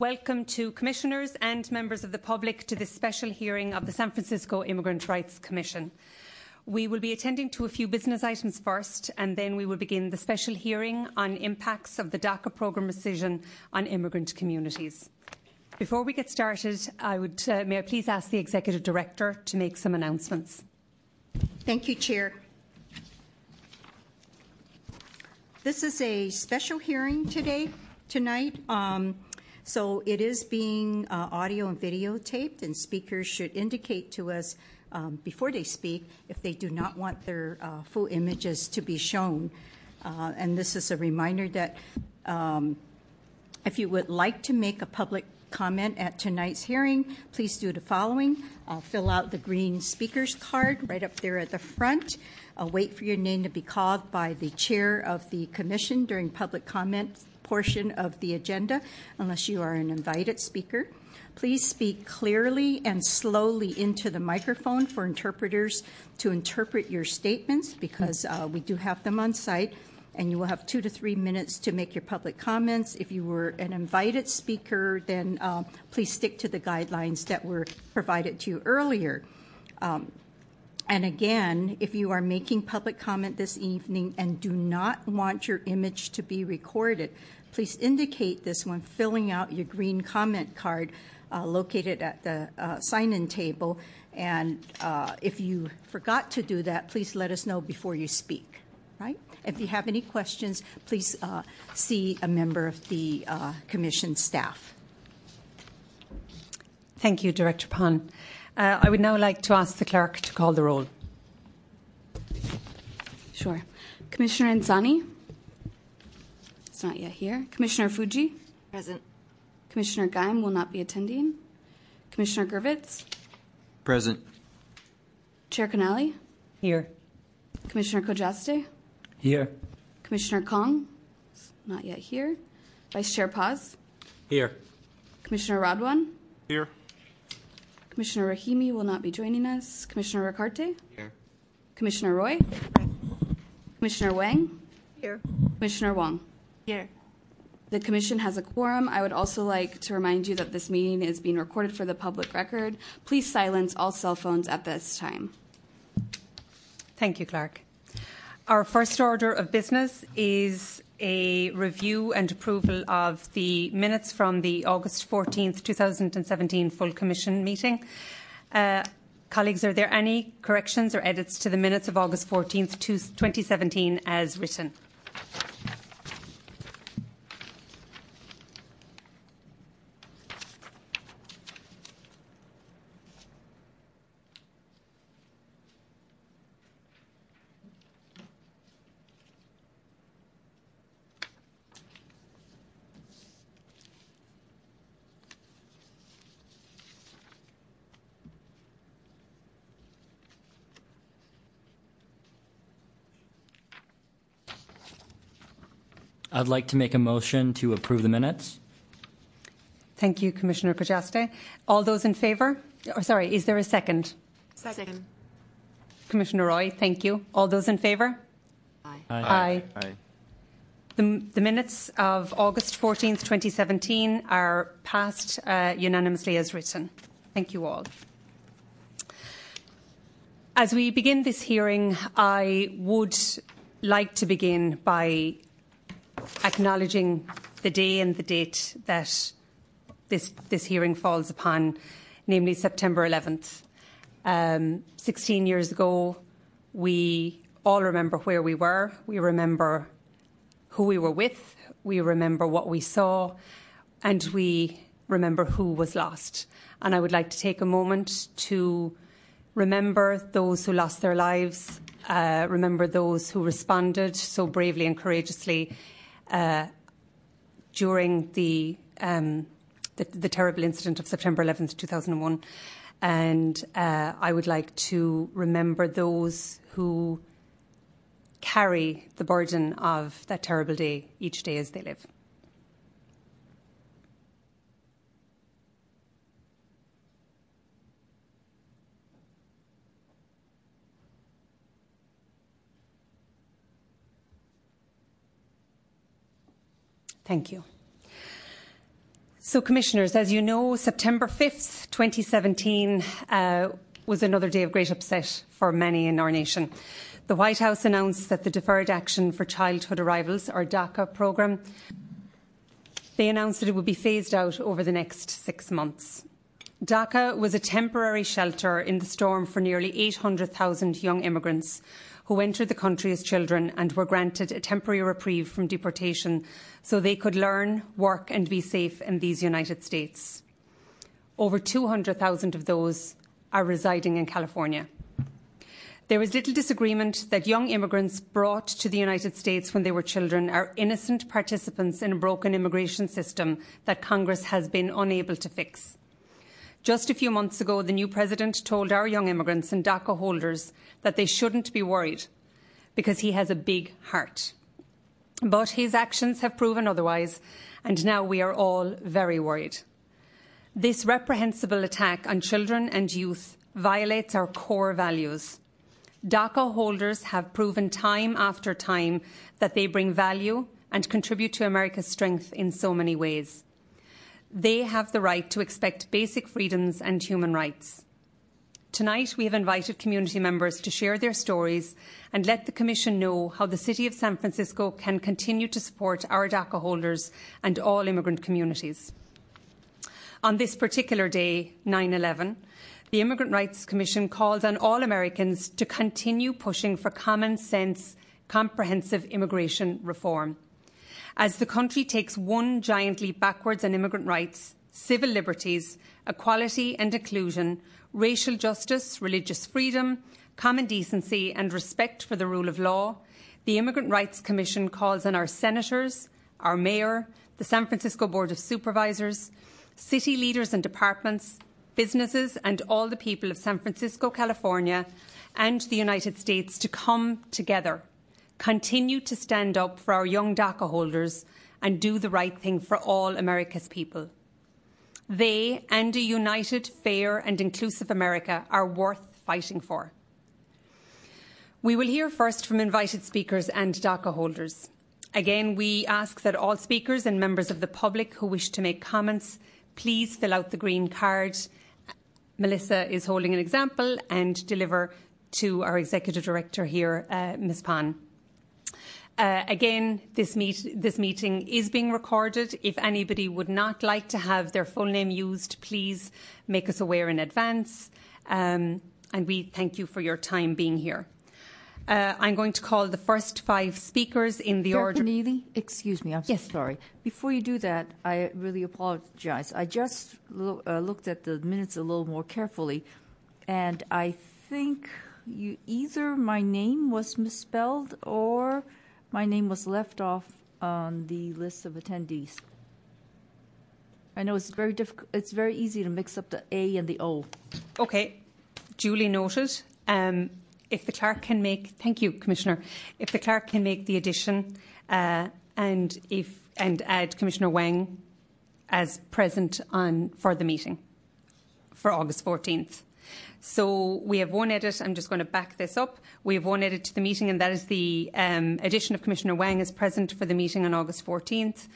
Welcome to Commissioners and members of the public to this special hearing of the San Francisco Immigrant Rights Commission. We will be attending to a few business items first, and then we will begin the special hearing on impacts of the DACA programme decision on immigrant communities. Before we get started, I would, uh, may I please ask the Executive Director to make some announcements. Thank you, Chair. This is a special hearing today, tonight. Um, so it is being uh, audio and videotaped, and speakers should indicate to us um, before they speak if they do not want their uh, full images to be shown. Uh, and this is a reminder that um, if you would like to make a public comment at tonight's hearing, please do the following. Uh, fill out the green speaker's card right up there at the front. Uh, wait for your name to be called by the chair of the commission during public comment portion of the agenda, unless you are an invited speaker. Please speak clearly and slowly into the microphone for interpreters to interpret your statements because uh, we do have them on site and you will have two to three minutes to make your public comments. If you were an invited speaker, then uh, please stick to the guidelines that were provided to you earlier. Um, and again, if you are making public comment this evening and do not want your image to be recorded, please indicate this when filling out your green comment card uh, located at the uh, sign-in table. And uh, if you forgot to do that, please let us know before you speak, right? If you have any questions, please uh, see a member of the uh, commission staff. Thank you, Director Pon. Uh, I would now like to ask the clerk to call the roll. Sure. Commissioner Insani? It's not yet here. Commissioner Fuji? Present. Commissioner Geim will not be attending. Commissioner Gervitz? Present. Chair Kennelly? Here. Commissioner Kojaste? Here. Commissioner Kong? Not yet here. Vice Chair Paz? Here. Commissioner Radwan? Here. Commissioner Rahimi will not be joining us. Commissioner Ricarte? Here. Commissioner Roy? Commissioner Wang? Here. Commissioner Wong? Here. The Commission has a quorum. I would also like to remind you that this meeting is being recorded for the public record. Please silence all cell phones at this time. Thank you, Clerk. Our first order of business is a review and approval of the minutes from the August 14th, 2017 full Commission meeting. Uh, colleagues, are there any corrections or edits to the minutes of August 14th, 2017 as written? I'd like to make a motion to approve the minutes. Thank you, Commissioner Kojaste. All those in favour? Or sorry, is there a second? Second. Commissioner Roy, thank you. All those in favour? Aye. Aye. Aye. The, the minutes of August 14th, 2017 are passed uh, unanimously as written. Thank you all. As we begin this hearing, I would like to begin by acknowledging the day and the date that this, this hearing falls upon, namely September 11th. Um, 16 years ago, we all remember where we were. We remember who we were with. We remember what we saw. And we remember who was lost. And I would like to take a moment to remember those who lost their lives, uh, remember those who responded so bravely and courageously during the, um, the, the terrible incident of September 11th, 2001. And uh, I would like to remember those who carry the burden of that terrible day each day as they live. Thank you. So, Commissioners, as you know, September 5th, 2017 uh, was another day of great upset for many in our nation. The White House announced that the Deferred Action for Childhood Arrivals, or DACA programme, they announced that it would be phased out over the next six months. DACA was a temporary shelter in the storm for nearly 800,000 young immigrants who entered the country as children and were granted a temporary reprieve from deportation so they could learn, work, and be safe in these United States. Over 200,000 of those are residing in California. There is little disagreement that young immigrants brought to the United States when they were children are innocent participants in a broken immigration system that Congress has been unable to fix. Just a few months ago, the new president told our young immigrants and DACA holders that they shouldn't be worried because he has a big heart. But his actions have proven otherwise, and now we are all very worried. This reprehensible attack on children and youth violates our core values. DACA holders have proven time after time that they bring value and contribute to America's strength in so many ways. They have the right to expect basic freedoms and human rights. Tonight, we have invited community members to share their stories and let the Commission know how the City of San Francisco can continue to support our DACA holders and all immigrant communities. On this particular day, 9 11, the Immigrant Rights Commission calls on all Americans to continue pushing for common sense, comprehensive immigration reform as the country takes one giant leap backwards on immigrant rights, civil liberties, equality and inclusion, racial justice, religious freedom, common decency, and respect for the rule of law, the Immigrant Rights Commission calls on our senators, our mayor, the San Francisco Board of Supervisors, city leaders and departments, businesses, and all the people of San Francisco, California, and the United States to come together continue to stand up for our young DACA holders and do the right thing for all America's people. They and a united, fair, and inclusive America are worth fighting for. We will hear first from invited speakers and DACA holders. Again, we ask that all speakers and members of the public who wish to make comments please fill out the green card. Melissa is holding an example and deliver to our Executive Director here, uh, Ms. Pon. Uh, again, this, meet, this, meeting is being recorded. If anybody would not like to have their full name used, please make us aware in advance. Um, and we thank you for your time being here. Uh, I'm going to call the first five speakers in the order. Kennelly, excuse me, I'm Yes. so sorry. Before you do that, I really apologize. I just lo- uh, looked at the minutes a little more carefully, and I think you either my name was misspelled or my name was left off on the list of attendees. I know it's very difficult. It's very easy to mix up the A and the O. Okay, duly noted. Um, if the clerk can make, thank you, Commissioner. If the clerk can make the addition uh, and if and add Commissioner Wang as present on for the meeting for August 14th. So we have one edit. I'm just going to back this up. We have one edit to the meeting, and that is the um, addition of Commissioner Wang as present for the meeting on August 14th.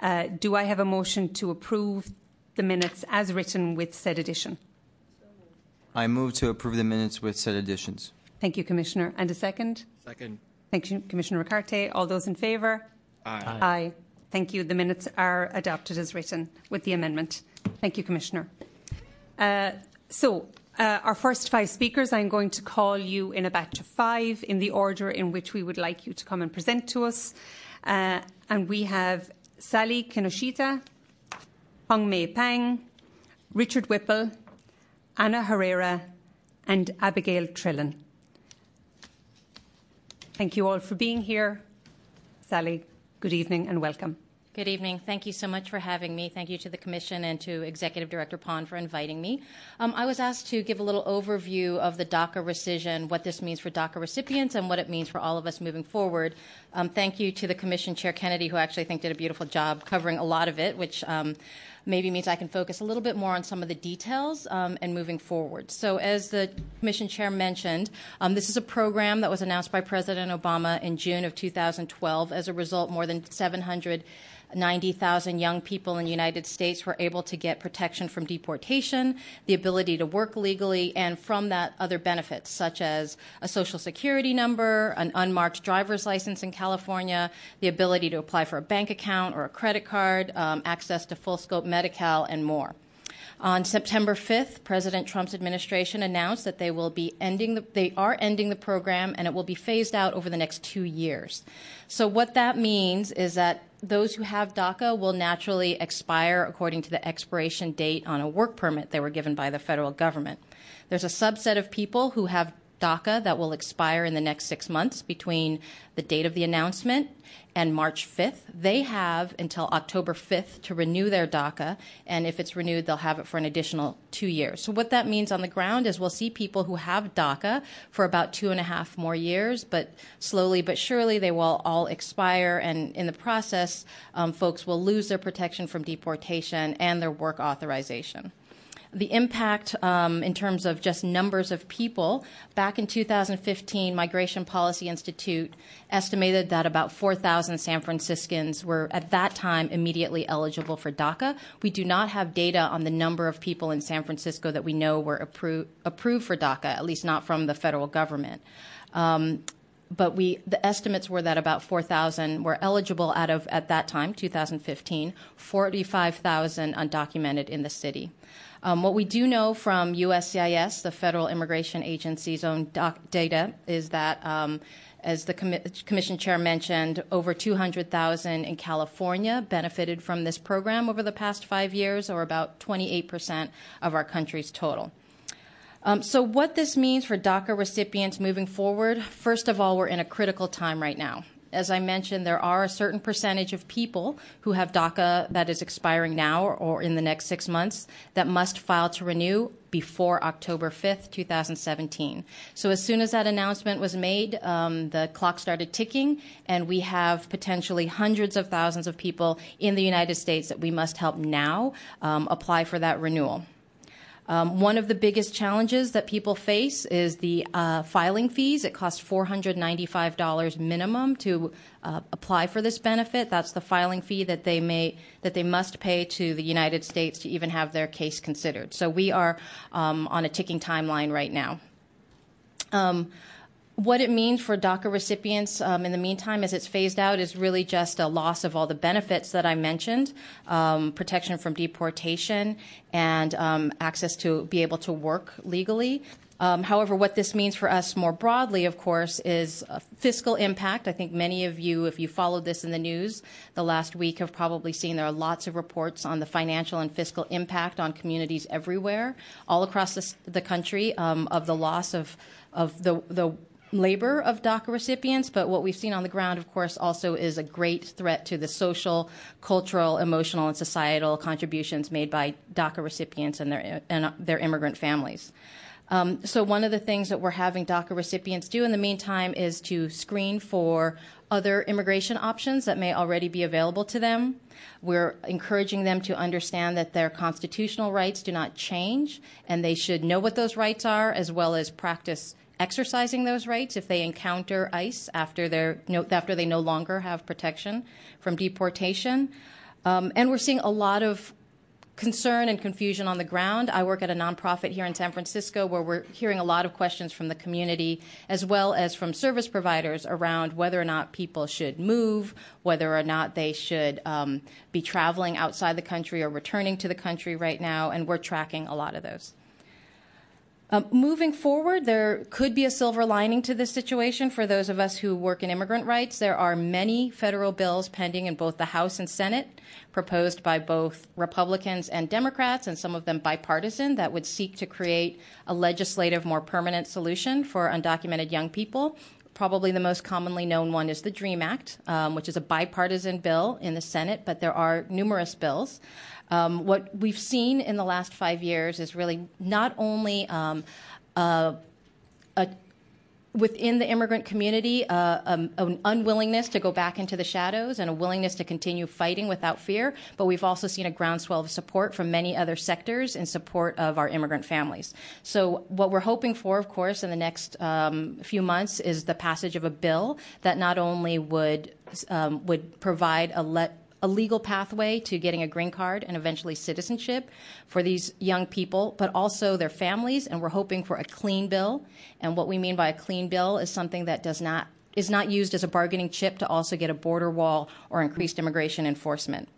Uh, do I have a motion to approve the minutes as written with said addition? I move to approve the minutes with said additions. Thank you, Commissioner. And a second? Second. Thank you, Commissioner Ricarte. All those in favour? Aye. Aye. Thank you. The minutes are adopted as written with the amendment. Thank you, Commissioner. Uh, so, uh, our first five speakers, I'm going to call you in a batch of five in the order in which we would like you to come and present to us. Uh, and we have Sally Kinoshita, Hong Mei Pang, Richard Whipple, Anna Herrera, and Abigail Trillin. Thank you all for being here. Sally, good evening and welcome. Good evening. Thank you so much for having me. Thank you to the Commission and to Executive Director Pon for inviting me. Um, I was asked to give a little overview of the DACA rescission, what this means for DACA recipients, and what it means for all of us moving forward. Um, thank you to the Commission Chair Kennedy, who actually I think did a beautiful job covering a lot of it, which um, maybe means I can focus a little bit more on some of the details um, and moving forward. So, as the Commission Chair mentioned, um, this is a program that was announced by President Obama in June of 2012. As a result, more than 700 90,000 young people in the United States were able to get protection from deportation, the ability to work legally, and from that, other benefits such as a social security number, an unmarked driver's license in California, the ability to apply for a bank account or a credit card, um, access to full scope Medi-Cal, and more. On September 5th, President Trump's administration announced that they will be ending the, they are ending the program and it will be phased out over the next two years. So what that means is that those who have DACA will naturally expire according to the expiration date on a work permit they were given by the federal government. There's a subset of people who have DACA that will expire in the next six months between the date of the announcement and March 5th. They have until October 5th to renew their DACA, and if it's renewed, they'll have it for an additional two years. So, what that means on the ground is we'll see people who have DACA for about two and a half more years, but slowly but surely they will all expire, and in the process, um, folks will lose their protection from deportation and their work authorization the impact um, in terms of just numbers of people. Back in 2015, Migration Policy Institute estimated that about 4,000 San Franciscans were at that time immediately eligible for DACA. We do not have data on the number of people in San Francisco that we know were appro- approved for DACA, at least not from the federal government. Um, but we the estimates were that about 4,000 were eligible out of at that time 2015 45,000 undocumented in the city um, what we do know from USCIS, the Federal Immigration Agency's own data, is that, um, as the com- Commission Chair mentioned, over 200,000 in California benefited from this program over the past five years, or about 28% of our country's total. Um, so, what this means for DACA recipients moving forward, first of all, we're in a critical time right now as I mentioned, there are a certain percentage of people who have DACA that is expiring now or, in the next six months that must file to renew before October 5th, 2017. So as soon as that announcement was made, um, the clock started ticking, and we have potentially hundreds of thousands of people in the United States that we must help now um, apply for that renewal. Um, one of the biggest challenges that people face is the uh, filing fees. It costs $495 minimum to uh, apply for this benefit. That's the filing fee that they may that they must pay to the United States to even have their case considered. So we are um, on a ticking timeline right now. Um, what it means for DACA recipients um, in the meantime, as it's phased out, is really just a loss of all the benefits that I mentioned um, protection from deportation and um, access to be able to work legally. Um, however, what this means for us more broadly, of course, is fiscal impact. I think many of you, if you followed this in the news the last week, have probably seen there are lots of reports on the financial and fiscal impact on communities everywhere, all across the, the country, um, of the loss of, of the, the labor of DACA recipients, but what we've seen on the ground, of course, also is a great threat to the social, cultural, emotional, and societal contributions made by DACA recipients and their, and their immigrant families. Um, so, one of the things that we're having DACA recipients do in the meantime is to screen for other immigration options that may already be available to them. We're encouraging them to understand that their constitutional rights do not change, and they should know what those rights are as well as practice exercising those rights if they encounter ICE after, they're, after they no longer have protection from deportation. Um, and we're seeing a lot of concern and confusion on the ground. I work at a nonprofit here in San Francisco where we're hearing a lot of questions from the community as well as from service providers around whether or not people should move, whether or not they should um, be traveling outside the country or returning to the country right now, and we're tracking a lot of those. Um, moving forward, there could be a silver lining to this situation for those of us who work in immigrant rights. There are many federal bills pending in both the House and Senate, proposed by both Republicans and Democrats, and some of them bipartisan, that would seek to create a legislative, more permanent solution for undocumented young people. Probably the most commonly known one is the DREAM Act, um, which is a bipartisan bill in the Senate, but there are numerous bills. Um, what we've seen in the last five years is really not only um, a, a within the immigrant community uh, um, an unwillingness to go back into the shadows and a willingness to continue fighting without fear. But we've also seen a groundswell of support from many other sectors in support of our immigrant families. So, what we're hoping for, of course, in the next um, few months is the passage of a bill that not only would um, would provide a let a legal pathway to getting a green card and eventually citizenship for these young people, but also their families. And we're hoping for a clean bill. And what we mean by a clean bill is something that does not is not used as a bargaining chip to also get a border wall or increased immigration enforcement.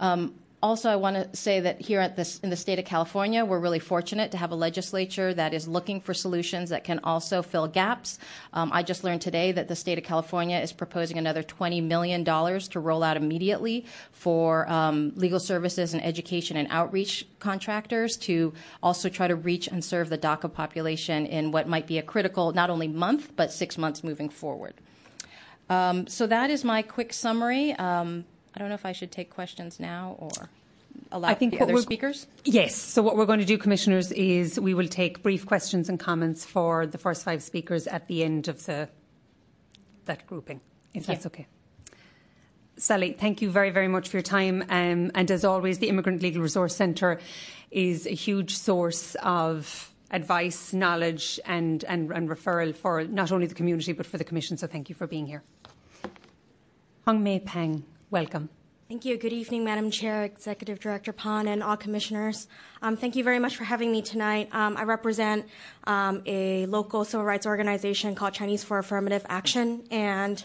Um, also, I want to say that here at this, in the state of California, we're really fortunate to have a legislature that is looking for solutions that can also fill gaps. Um, I just learned today that the state of California is proposing another $20 million to roll out immediately for um, legal services and education and outreach contractors to also try to reach and serve the DACA population in what might be a critical not only month, but six months moving forward. Um, so that is my quick summary. Um, I don't know if I should take questions now or allow I think the other speakers. Yes. So what we're going to do, commissioners, is we will take brief questions and comments for the first five speakers at the end of the that grouping, if that's Yeah. okay. Sally, thank you very, very much for your time. Um, and as always, the Immigrant Legal Resource Centre is a huge source of advice, knowledge, and, and, and referral for not only the community but for the Commission. So thank you for being here. Hong Mei Pang, welcome. Thank you. Good evening, Madam Chair, Executive Director Pon, and all commissioners. Um, thank you very much for having me tonight. Um, I represent um, a local civil rights organization called Chinese for Affirmative Action, and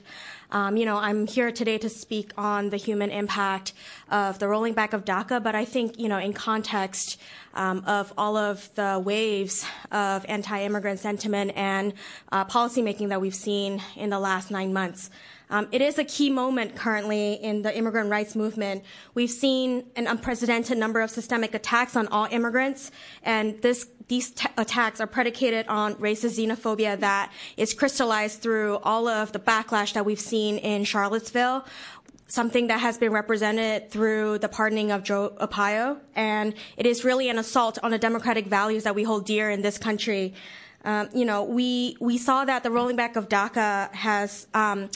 um, you know I'm here today to speak on the human impact of the rolling back of DACA. But I think you know in context um, of all of the waves of anti-immigrant sentiment and uh, policymaking that we've seen in the last nine months. Um, it is a key moment currently in the immigrant rights movement. We've seen an unprecedented number of systemic attacks on all immigrants, and this, these t- attacks are predicated on racist xenophobia that is crystallized through all of the backlash that we've seen in Charlottesville. Something that has been represented through the pardoning of Joe Arpaio, and it is really an assault on the democratic values that we hold dear in this country. Um, you know, we we saw that the rolling back of DACA has um,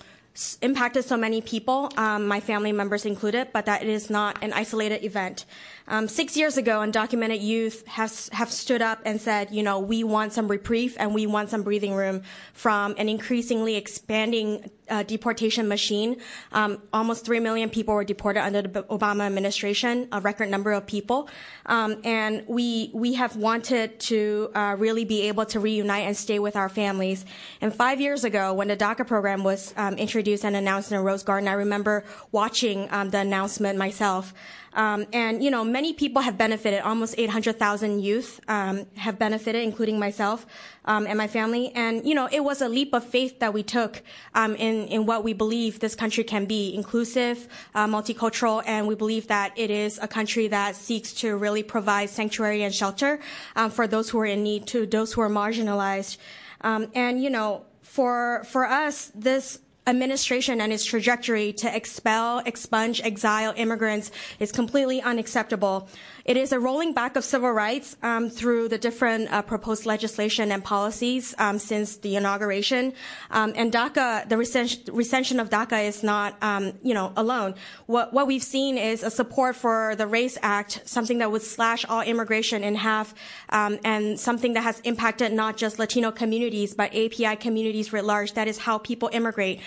impacted so many people, um, my family members included, but that it is not an isolated event. Um, six years ago, undocumented youth have stood up and said, you know, we want some reprieve and we want some breathing room from an increasingly expanding uh, deportation machine. Um, almost three million people were deported under the Obama administration, a record number of people, um, and we we have wanted to uh, really be able to reunite and stay with our families. And five years ago, when the DACA program was um, introduced and announced in Rose Garden, I remember watching um, the announcement myself. Um, and you know, many people have benefited. Almost 800,000 youth um, have benefited, including myself um, and my family. And you know, it was a leap of faith that we took um, in in what we believe this country can be: inclusive, uh, multicultural, and we believe that it is a country that seeks to really provide sanctuary and shelter um, for those who are in need, to those who are marginalized. Um, and you know, for for us, this administration and its trajectory to expel, expunge, exile immigrants is completely unacceptable. It is a rolling back of civil rights um, through the different uh, proposed legislation and policies um, since the inauguration. Um, and DACA, the recension, of DACA is not, um, you know, alone. What, what we've seen is a support for the RAISE Act, something that would slash all immigration in half, um, and something that has impacted not just Latino communities but API communities writ large. That is how people immigrate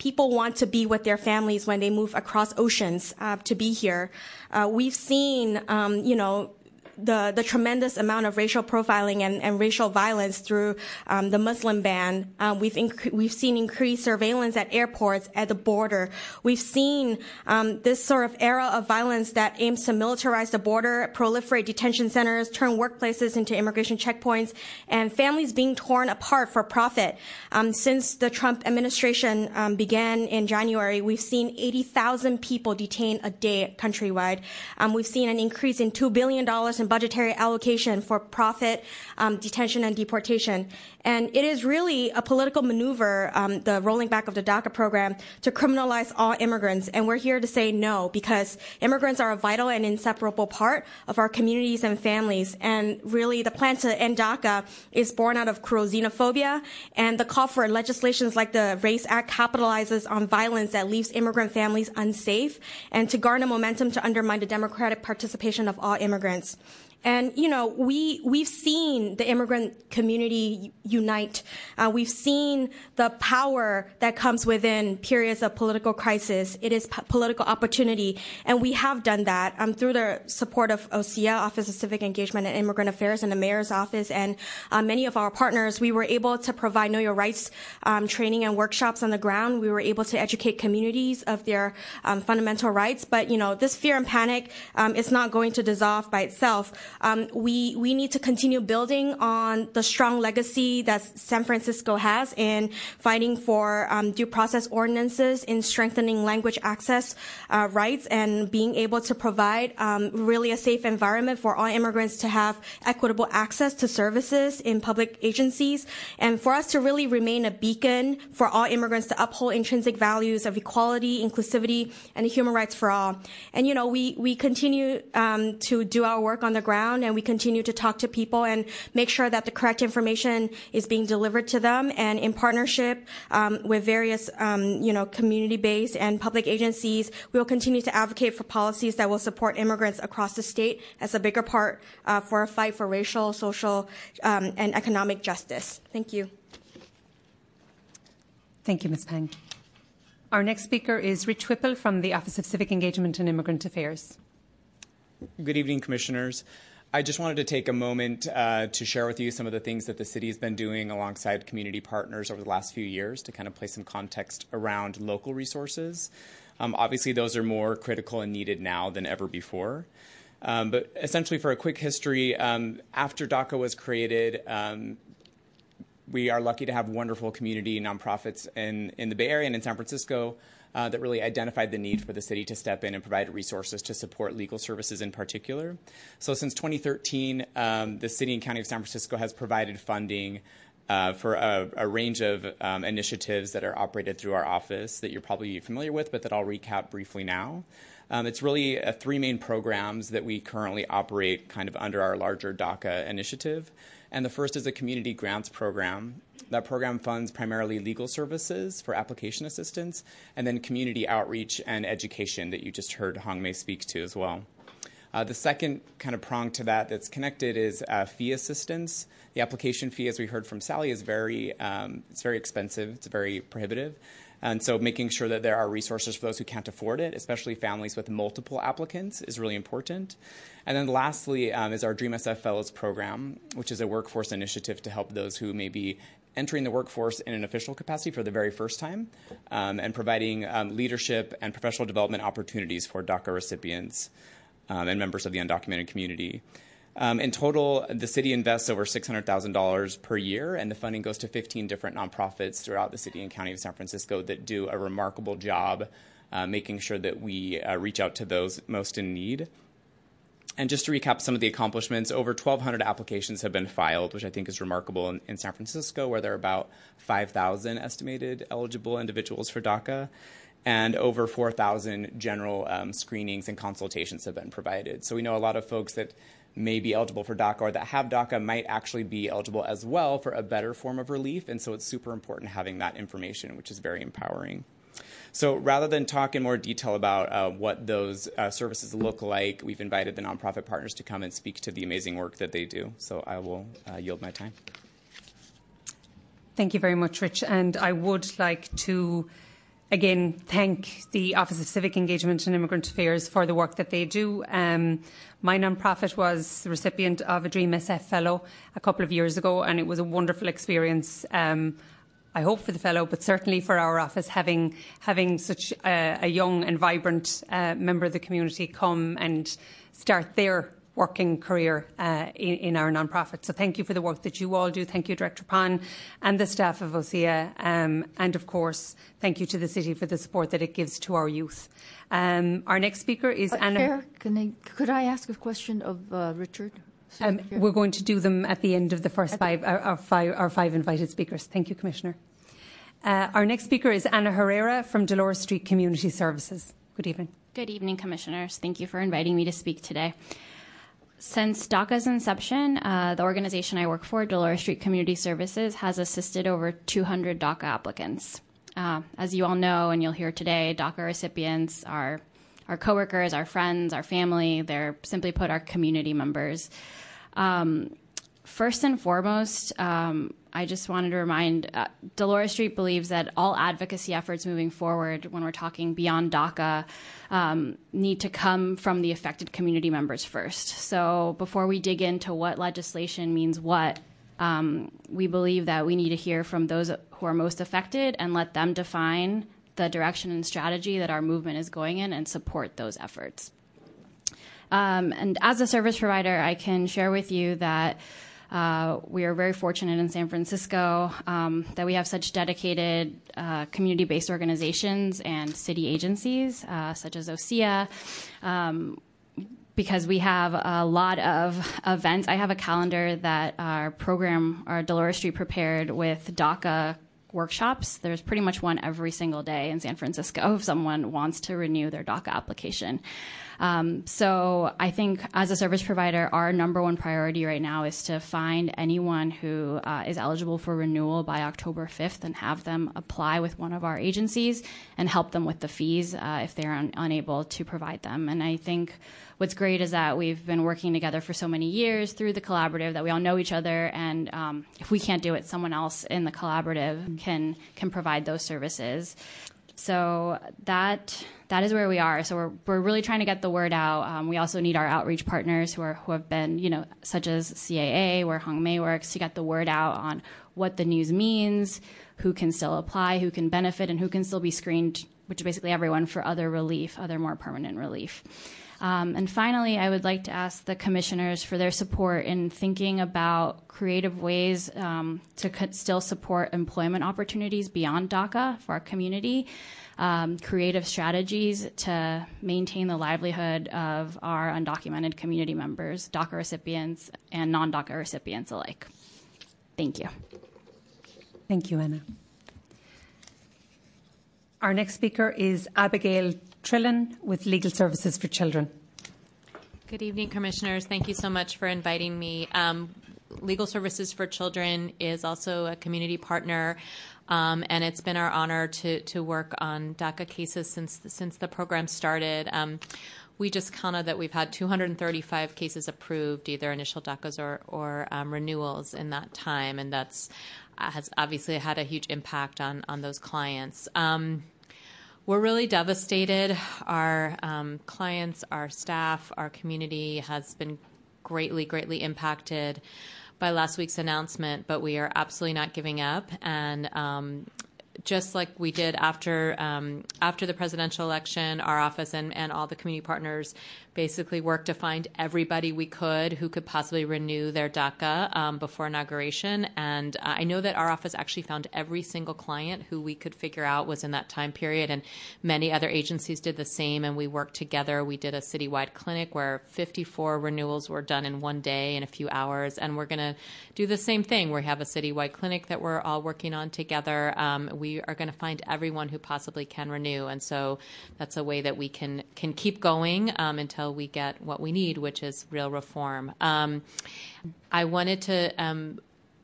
people want to be with their families when they move across oceans uh, to be here. Uh, we've seen, um, you know, the, tremendous amount of racial profiling and, racial violence through um, the Muslim ban. Um, we've seen increased surveillance at airports, at the border. We've seen um, this sort of era of violence that aims to militarize the border, proliferate detention centers, turn workplaces into immigration checkpoints, and families being torn apart for profit. Um, since the Trump administration um, began in January, we've seen 80,000 people detained a day countrywide. We've seen an increase in $2 billion in budgetary allocation for profit, um, detention, and deportation. And it is really a political maneuver, um, the rolling back of the DACA program, to criminalize all immigrants. And we're here to say no, because immigrants are a vital and inseparable part of our communities and families. And really, the plan to end DACA is born out of cruel xenophobia, and the call for legislations like the RAISE Act capitalizes on violence that leaves immigrant families unsafe, and to garner momentum to undermine the democratic participation of all immigrants. And you know, we we've seen the immigrant community unite. Uh, we've seen the power that comes within periods of political crisis. It is political opportunity, and we have done that um, through the support of OCEIA, Office of Civic Engagement and Immigrant Affairs, and the Mayor's Office, and uh, many of our partners. We were able to provide Know Your Rights um, training and workshops on the ground. We were able to educate communities of their um, fundamental rights. But you know, this fear and panic um, is not going to dissolve by itself um, we we need to continue building on the strong legacy that San Francisco has in fighting for um, due process ordinances, in strengthening language access uh, rights, and being able to provide um, really a safe environment for all immigrants to have equitable access to services in public agencies, and for us to really remain a beacon for all immigrants to uphold intrinsic values of equality, inclusivity, and human rights for all. And you know, we we continue um, to do our work on the ground and we continue to talk to people and make sure that the correct information is being delivered to them. And in partnership um, with various, um, you know, community-based and public agencies, we will continue to advocate for policies that will support immigrants across the state as a bigger part uh, for a fight for racial, social, um, and economic justice. Thank you. Thank you, Ms. Pang. Our next speaker is Rich Whipple from the Office of Civic Engagement and Immigrant Affairs. Good evening, Commissioners. I just wanted to take a moment uh, to share with you some of the things that the city has been doing alongside community partners over the last few years to kind of place some context around local resources. Um, obviously, those are more critical and needed now than ever before. Um, but essentially, for a quick history, um, after DACA was created, um, we are lucky to have wonderful community nonprofits in, in the Bay Area and in San Francisco that really identified the need for the city to step in and provide resources to support legal services in particular. So since 2013, um, the city and county of San Francisco has provided funding uh, for a, a, range of um, initiatives that are operated through our office that you're probably familiar with, but that I'll recap briefly now. Um, it's really uh, three main programs that we currently operate kind of under our larger DACA initiative. And the first is a community grants program. That program funds primarily legal services for application assistance and then community outreach and education that you just heard Hong Mei speak to as well. Uh, the second kind of prong to that that's connected is uh, fee assistance. The application fee, as we heard from Sally, is very um, it's very expensive. It's very prohibitive. And so making sure that there are resources for those who can't afford it, especially families with multiple applicants, is really important. And then lastly um, is our Dream SF Fellows program, which is a workforce initiative to help those who may be entering the workforce in an official capacity for the very first time um, and providing um, leadership and professional development opportunities for DACA recipients um, and members of the undocumented community. Um, in total, the city invests over $600,000 per year, and the funding goes to 15 different nonprofits throughout the city and county of San Francisco that do a remarkable job uh, making sure that we uh, reach out to those most in need. And just to recap some of the accomplishments, over 1,200 applications have been filed, which I think is remarkable in, in San Francisco, where there are about 5,000 estimated eligible individuals for DACA and over 4,000 general um, screenings and consultations have been provided. So we know a lot of folks that may be eligible for DACA or that have DACA might actually be eligible as well for a better form of relief. And so it's super important having that information, which is very empowering. So rather than talk in more detail about uh, what those uh, services look like, we've invited the nonprofit partners to come and speak to the amazing work that they do. So I will uh, yield my time. Thank you very much, Rich. And I would like to again thank the Office of Civic Engagement and Immigrant Affairs for the work that they do. Um, my nonprofit was the recipient of a Dream SF Fellow a couple of years ago, and it was a wonderful experience. Um, I hope for the fellow, but certainly for our office, having having such a, a young and vibrant uh, member of the community come and start their working career uh, in, in, our nonprofit. So thank you for the work that you all do. Thank you, Director Pon, and the staff of OCEIA, um, and of course, thank you to the city for the support that it gives to our youth. Um, our next speaker is uh, Anna. Chair, I, could I ask a question of uh, Richard? Um, we're going to do them at the end of the first five our, our, five, our five invited speakers. Thank you, Commissioner. Uh, our next speaker is Anna Herrera from Dolores Street Community Services. Good evening. Good evening, Commissioners. Thank you for inviting me to speak today. Since DACA's inception, uh, the organization I work for, Dolores Street Community Services, has assisted over 200 DACA applicants. Uh, as you all know, and you'll hear today, DACA recipients are our coworkers, our friends, our family. They're simply put, our community members. Um, first and foremost, um, I just wanted to remind uh, Dolores Street believes that all advocacy efforts moving forward, when we're talking beyond DACA, um, need to come from the affected community members first. So before we dig into what legislation means what, um, we believe that we need to hear from those who are most affected and let them define the direction and strategy that our movement is going in and support those efforts. Um, and as a service provider, I can share with you that uh, we are very fortunate in San Francisco um, that we have such dedicated uh, community based organizations and city agencies, uh, such as OCEIA. Um, because we have a lot of events. I have a calendar that our program, our Dolores Street prepared with DACA workshops. There's pretty much one every single day in San Francisco if someone wants to renew their DACA application. Um, so I think as a service provider, our number one priority right now is to find anyone who uh, is eligible for renewal by October 5th and have them apply with one of our agencies and help them with the fees uh, if they're un- unable to provide them. And I think what's great is that we've been working together for so many years through the collaborative that we all know each other and um, if we can't do it someone else in the collaborative can can provide those services so that that is where we are. So we're we're really trying to get the word out. Um, we also need our outreach partners who are who have been you know such as CAA, where Hong Mei works, to get the word out on what the news means, who can still apply, who can benefit, and who can still be screened, which is basically everyone for other relief, other more permanent relief. Um, and finally, I would like to ask the commissioners for their support in thinking about creative ways um, to still support employment opportunities beyond DACA for our community, um, creative strategies to maintain the livelihood of our undocumented community members, DACA recipients, and non DACA recipients alike. Thank you. Thank you, Anna. Our next speaker is Abigail Trillin with Legal Services for Children. Good evening, Commissioners. Thank you so much for inviting me. Um, Legal Services for Children is also a community partner, um, and it's been our honor to to work on DACA cases since since the program started. Um, we just counted that we've had 235 cases approved, either initial DACAs or, or um, renewals in that time, and that's has obviously had a huge impact on on those clients. We're really devastated. Our um, clients, our staff, our community has been greatly, greatly impacted by last week's announcement, but we are absolutely not giving up. And um, just like we did after um, after the presidential election, our office and, and all the community partners basically worked to find everybody we could who could possibly renew their DACA um, before inauguration. And uh, I know that our office actually found every single client who we could figure out was in that time period, and many other agencies did the same. And we worked together. We did a citywide clinic where 54 renewals were done in one day in a few hours, and we're going to do the same thing. We have a citywide clinic that we're all working on together. Um, we are going to find everyone who possibly can renew, and so that's a way that we can can keep going um, until we get what we need, which is real reform. Um, I wanted to um,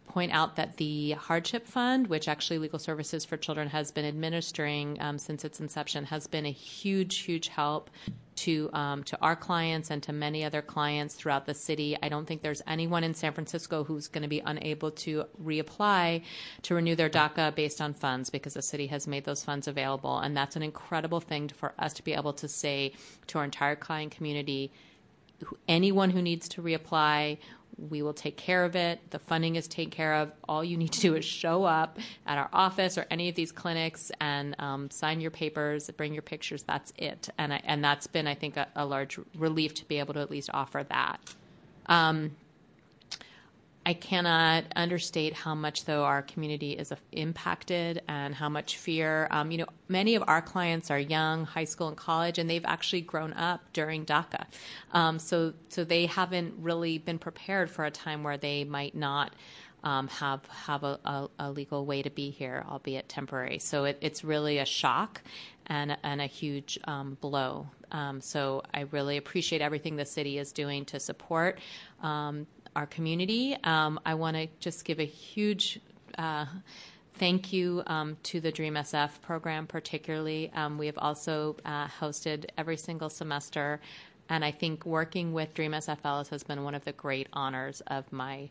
point out that the hardship fund, which actually Legal Services for Children has been administering um, since its inception, has been a huge, huge help to um, to our clients and to many other clients throughout the city. I don't think there's anyone in San Francisco who's going to be unable to reapply to renew their DACA based on funds because the city has made those funds available, and that's an incredible thing for us to be able to say to our entire client community. Anyone who needs to reapply, we will take care of it. The funding is taken care of. All you need to do is show up at our office or any of these clinics and um, sign your papers, bring your pictures. That's it. And I, and that's been, I think, a, a, large relief to be able to at least offer that. Um, I cannot understate how much, though, our community is impacted and how much fear. Um, you know, many of our clients are young, high school and college, and they've actually grown up during DACA. Um, so, so they haven't really been prepared for a time where they might not. Um, have have a, a, a, legal way to be here, albeit temporary. So it, it's really a shock and and a huge um, blow. Um, so I really appreciate everything the city is doing to support um, our community. Um, I want to just give a huge uh, thank you um, to the Dream SF program, particularly. Um, we have also uh, hosted every single semester, and I think working with Dream SF Fellows has been one of the great honors of my.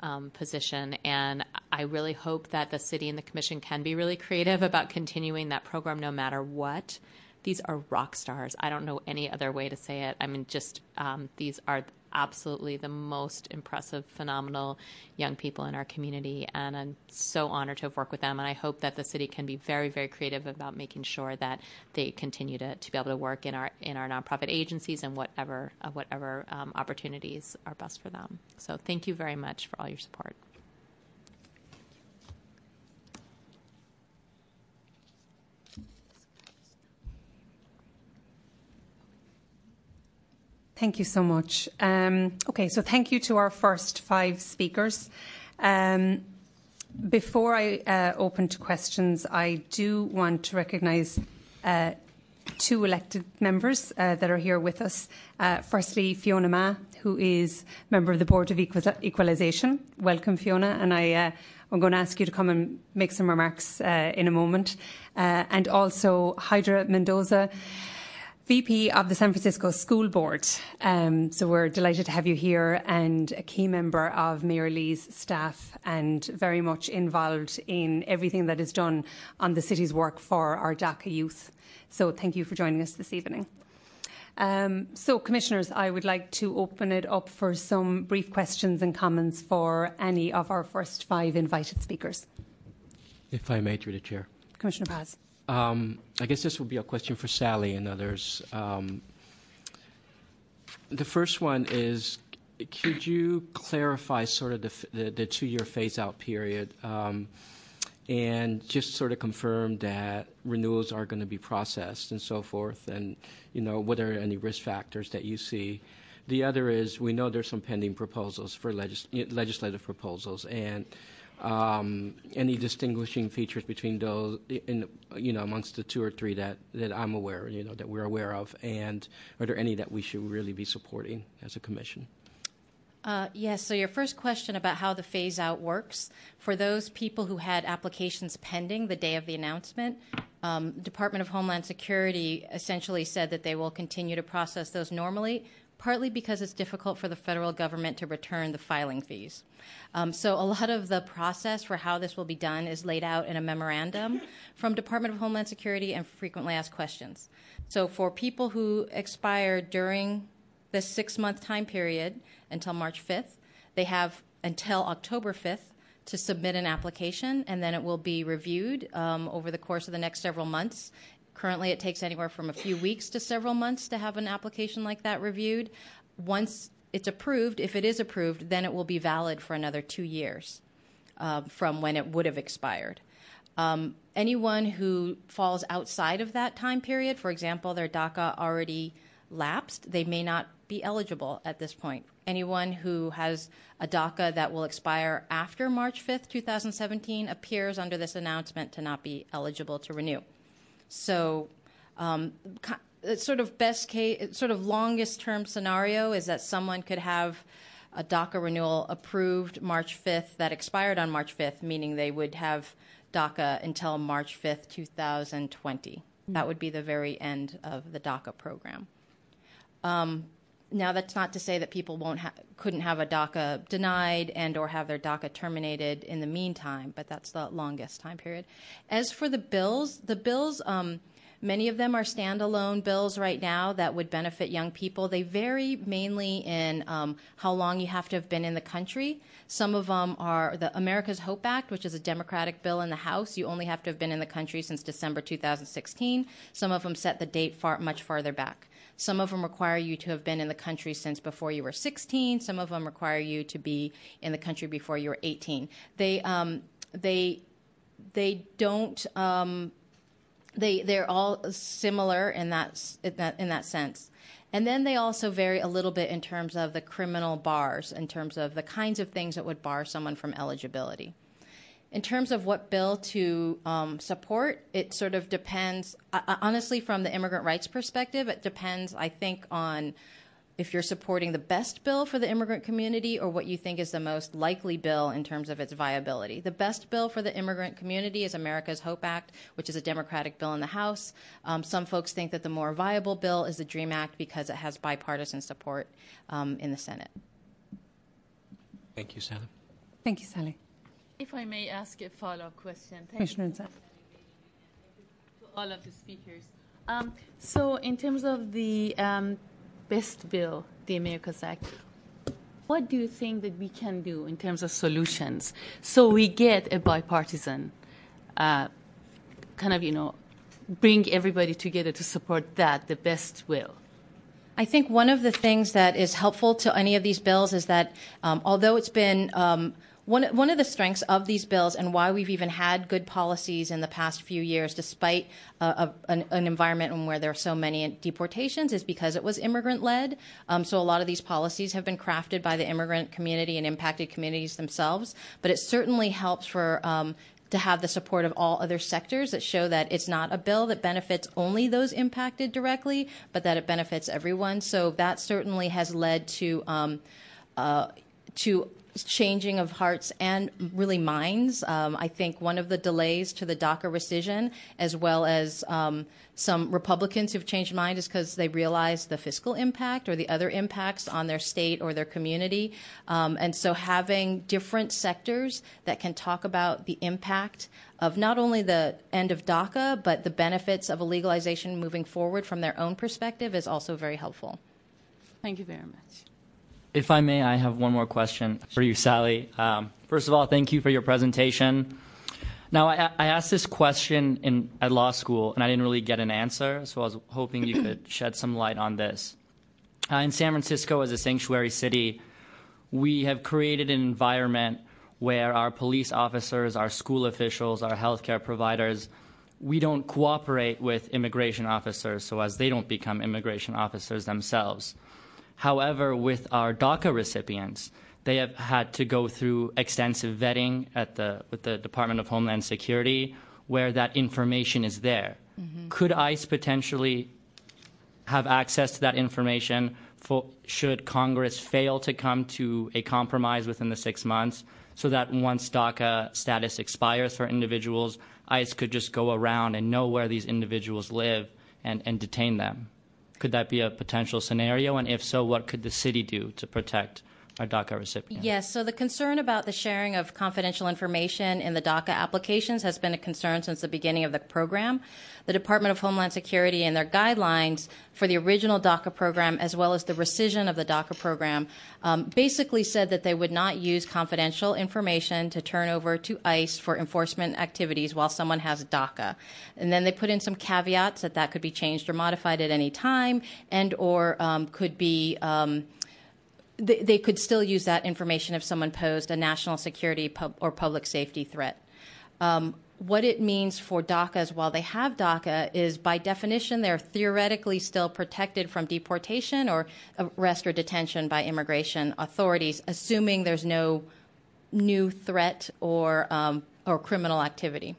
Um, position. And I really hope that the city and the commission can be really creative about continuing that program no matter what. These are rock stars. I don't know any other way to say it. I mean, just um, these are absolutely the most impressive, phenomenal young people in our community, and I'm so honored to have worked with them. And I hope that the city can be very, very creative about making sure that they continue to, to be able to work in our in our nonprofit agencies and whatever uh, whatever um, opportunities are best for them. So thank you very much for all your support. Thank you so much. Um, okay, so thank you to our first five speakers. Um, before I uh, open to questions, I do want to recognise uh, two elected members uh, that are here with us. Uh, firstly, Fiona Ma, who is member of the Board of Equalisation. Welcome, Fiona, and I. Uh, I'm going to ask you to come and make some remarks uh, in a moment. and also Hydra Mendoza, VP of the San Francisco School Board. Um, so we're delighted to have you here and a key member of Mayor Lee's staff and very much involved in everything that is done on the city's work for our DACA youth. So thank you for joining us this evening. Um, so, Commissioners, I would like to open it up for some brief questions and comments for any of our first five invited speakers. If I may, through the Chair. Commissioner Paz. Um, I guess this will be a question for Sally and others. Um, the first one is could you clarify sort of the, the, the two year phase out period um, and just sort of confirm that renewals are going to be processed and so forth and you know what are any risk factors that you see the other is we know there's some pending proposals for legis- legislative proposals and um, any distinguishing features between those, in, you know, amongst the two or three that, that I'm aware, you know, that we're aware of, and are there any that we should really be supporting as a commission? Uh, yes, so your first question about how the phase out works for those people who had applications pending the day of the announcement, um, Department of Homeland Security essentially said that they will continue to process those normally partly because it's difficult for the federal government to return the filing fees. Um, so a lot of the process for how this will be done is laid out in a memorandum from Department of Homeland Security and frequently asked questions. So for people who expire during this six-month time period until March 5th, they have until October 5th to submit an application, and then it will be reviewed um, over the course of the next several months Currently, it takes anywhere from a few weeks to several months to have an application like that reviewed. Once it's approved, if it is approved, then it will be valid for another two years uh, from when it would have expired. Um, anyone who falls outside of that time period, for example, their DACA already lapsed, they may not be eligible at this point. Anyone who has a DACA that will expire after March 5th, 2017, appears under this announcement to not be eligible to renew. So, um, sort of best case, sort of longest term scenario is that someone could have a DACA renewal approved March 5th that expired on March 5th, meaning they would have DACA until March 5th, 2020. Mm-hmm. That would be the very end of the DACA program. Um, now, that's not to say that people won't ha- couldn't have a DACA denied and or have their DACA terminated in the meantime, but that's the longest time period. As for the bills, the bills um, Many of them are standalone bills right now that would benefit young people. They vary mainly in um, how long you have to have been in the country. Some of them are the America's Hope Act, which is a Democratic bill in the House. You only have to have been in the country since December 2016. Some of them set the date far, much farther back. Some of them require you to have been in the country since before you were 16. Some of them require you to be in the country before you were 18. They um, they they don't um, they they're all similar in that in that in that sense. And then they also vary a little bit in terms of the criminal bars, in terms of the kinds of things that would bar someone from eligibility. In terms of what bill to um, support, it sort of depends. Uh, honestly, from the immigrant rights perspective, it depends, I think, on if you're supporting the best bill for the immigrant community or what you think is the most likely bill in terms of its viability. The best bill for the immigrant community is America's Hope Act, which is a Democratic bill in the House. Um, some folks think that the more viable bill is the DREAM Act because it has bipartisan support um, in the Senate. Thank you, Sally. Thank you, Sally. If I may ask a follow-up question. Thank Commissioner you. Insaf. To all of the speakers. Um, so in terms of the um, best bill, the America's Act, what do you think that we can do in terms of solutions so we get a bipartisan uh, kind of, you know, bring everybody together to support that, the best will? I think one of the things that is helpful to any of these bills is that um, although it's been um, one, one of the strengths of these bills and why we've even had good policies in the past few years, despite uh, a, an, an, environment where there are so many deportations, is because it was immigrant led. Um, so a lot of these policies have been crafted by the immigrant community and impacted communities themselves. But it certainly helps for um, to have the support of all other sectors that show that it's not a bill that benefits only those impacted directly, but that it benefits everyone. So that certainly has led to um, uh, to changing of hearts and really minds. Um, I think one of the delays to the DACA rescission, as well as um, some Republicans who've changed mind, is because they realize the fiscal impact or the other impacts on their state or their community. Um, and so having different sectors that can talk about the impact of not only the end of DACA, but the benefits of a legalization moving forward from their own perspective is also very helpful. Thank you very much. If I may, I have one more question for you, Sally. Um, first of all, thank you for your presentation. Now, I, I, asked this question in, at law school, and I didn't really get an answer, so I was hoping you could shed some light on this. Uh, in San Francisco, as a sanctuary city, we have created an environment where our police officers, our school officials, our healthcare providers, we don't cooperate with immigration officers so as they don't become immigration officers themselves. However, with our DACA recipients, they have had to go through extensive vetting at the, with the Department of Homeland Security where that information is there. Mm-hmm. Could ICE potentially have access to that information for, should Congress fail to come to a compromise within the six months so that once DACA status expires for individuals, ICE could just go around and know where these individuals live and, and detain them? Could that be a potential scenario? And if so, what could the city do to protect DACA recipients? Yes, so the concern about the sharing of confidential information in the DACA applications has been a concern since the beginning of the program. The Department of Homeland Security and their guidelines for the original DACA program, as well as the rescission of the DACA program, um, basically said that they would not use confidential information to turn over to ICE for enforcement activities while someone has DACA. And then they put in some caveats that that could be changed or modified at any time, and or um, could be um, they, could still use that information if someone posed a national security pub, or public safety threat. Um, what it means for DACAs while they have DACA is by definition they're theoretically still protected from deportation or arrest or detention by immigration authorities, assuming there's no new threat or, um, or criminal activity.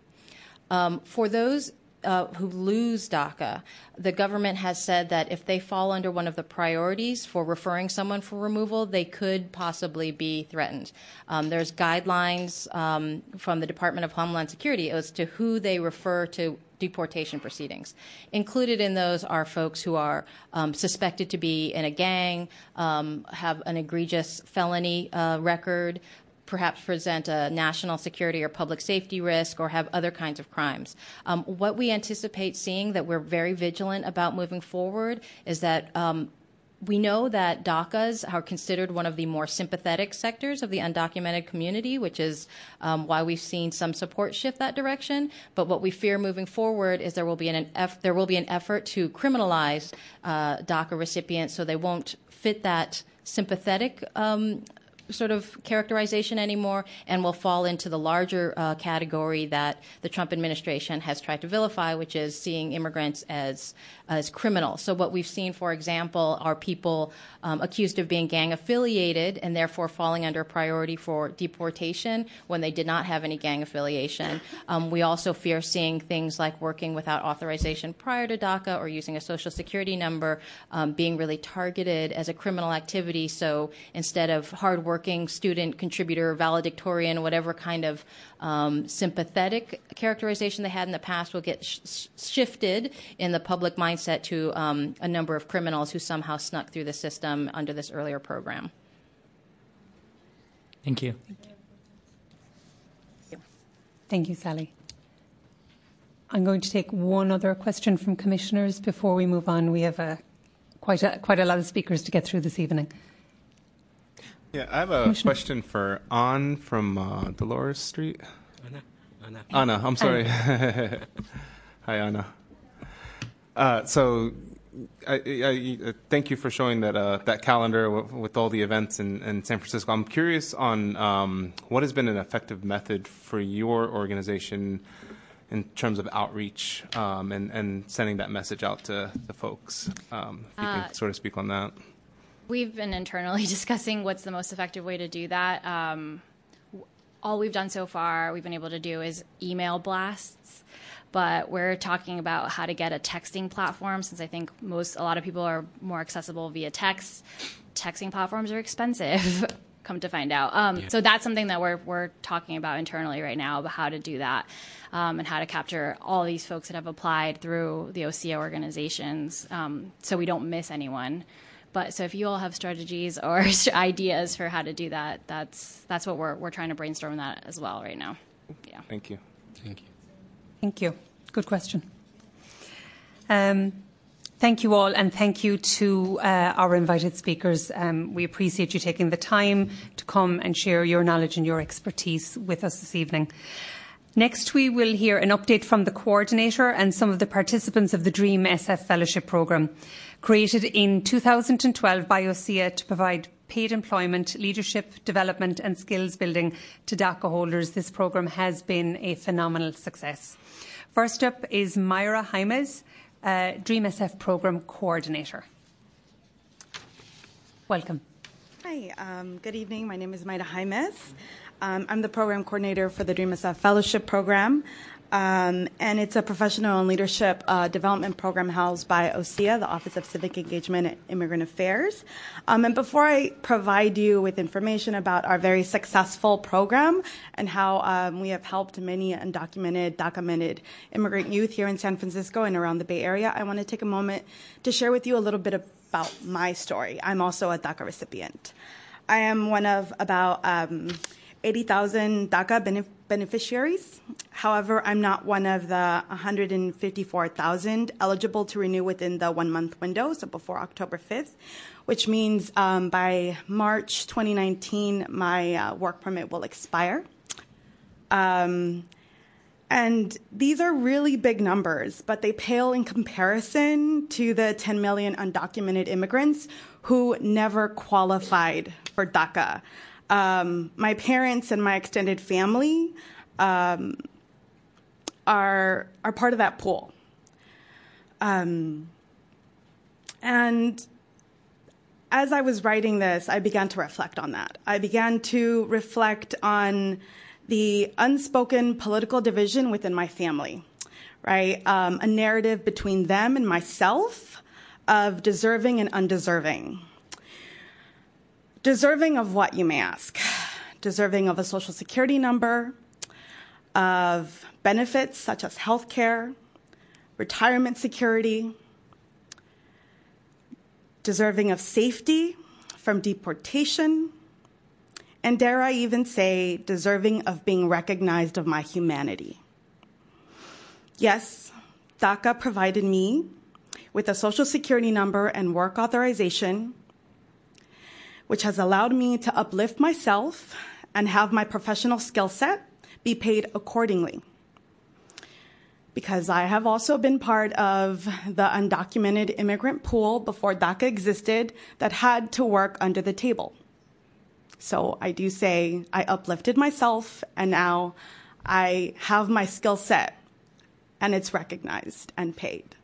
Um, for those uh, who lose DACA, the government has said that if they fall under one of the priorities for referring someone for removal, they could possibly be threatened. Um, there's guidelines um, from the Department of Homeland Security as to who they refer to deportation proceedings. Included in those are folks who are um, suspected to be in a gang, um, have an egregious felony uh, record, perhaps present a national security or public safety risk or have other kinds of crimes. Um, what we anticipate seeing that we're very vigilant about moving forward is that um, we know that DACAs are considered one of the more sympathetic sectors of the undocumented community, which is um, why we've seen some support shift that direction. But what we fear moving forward is there will be an, eff- there will be an effort to criminalize uh, DACA recipients so they won't fit that sympathetic um, sort of characterization anymore and will fall into the larger uh, category that the Trump administration has tried to vilify, which is seeing immigrants as as criminals. So what we've seen, for example, are people um, accused of being gang affiliated and therefore falling under priority for deportation when they did not have any gang affiliation. Um, we also fear seeing things like working without authorization prior to DACA or using a social security number um, being really targeted as a criminal activity. So instead of hardworking student, contributor, valedictorian, whatever kind of um, sympathetic characterization they had in the past will get sh- shifted in the public mindset to um, a number of criminals who somehow snuck through the system under this earlier program. Thank you. Thank you, Sally. I'm going to take one other question from commissioners before we move on. We have a, quite, a, quite a lot of speakers to get through this evening. Yeah, I have a question for An from uh, Dolores Street. Anna. Anna. Anna, I'm sorry. Hi, Anna. Uh, so, I, I, I, thank you for showing that uh, that calendar w- with all the events in, in, San Francisco. I'm curious on um, what has been an effective method for your organization in terms of outreach um, and, and sending that message out to the folks. Um, if you Uh, can sort of speak on that. We've been internally discussing what's the most effective way to do that. Um, all we've done so far, we've been able to do is email blasts, but we're talking about how to get a texting platform since I think most, a lot of people are more accessible via text. Texting platforms are expensive. Come to find out, um, Yeah. so that's something that we're we're talking about internally right now about how to do that, um, and how to capture all these folks that have applied through the OCA organizations, um, so we don't miss anyone. But so if you all have strategies or ideas for how to do that, that's that's what we're we're trying to brainstorm that as well right now. Yeah. Thank you. Thank you. Thank you. Good question. Um, thank you all, and thank you to uh, our invited speakers. Um, we appreciate you taking the time to come and share your knowledge and your expertise with us this evening. Next, we will hear an update from the coordinator and some of the participants of the DREAM SF Fellowship Programme, created in 2012 by OCEIA to provide paid employment, leadership, development and skills building to DACA holders. This programme has been a phenomenal success. First up is Myra Jaimes, uh, DREAM SF Programme Coordinator. Welcome. Hi, um, good evening. My name is Maida Jaimes. Um, I'm the program coordinator for the Dream SF Fellowship Program. Um, and it's a professional and leadership uh, development program housed by OCEIA, the Office of Civic Engagement and Immigrant Affairs. Um, and before I provide you with information about our very successful program and how um, we have helped many undocumented, documented immigrant youth here in San Francisco and around the Bay Area, I want to take a moment to share with you a little bit about my story. I'm also a DACA recipient. I am one of about um, 80,000 DACA benef- beneficiaries. However, I'm not one of the 154,000 eligible to renew within the one month window, so before October 5th, which means um, by March 2019, my uh, work permit will expire. Um, and these are really big numbers, but they pale in comparison to the 10 million undocumented immigrants who never qualified for DACA. Um, my parents and my extended family um, are are part of that pool. Um, and as I was writing this, I began to reflect on that. I began to reflect on the unspoken political division within my family, right? Um, a narrative between them and myself of deserving and undeserving. Deserving of what, you may ask? Deserving of a social security number, of benefits such as health care, retirement security, deserving of safety from deportation, and dare I even say, deserving of being recognized of my humanity. Yes, DACA provided me with a social security number and work authorization, which has allowed me to uplift myself and have my professional skill set be paid accordingly. Because I have also been part of the undocumented immigrant pool before DACA existed that had to work under the table. So I do say I uplifted myself and now I have my skill set and it's recognized and paid.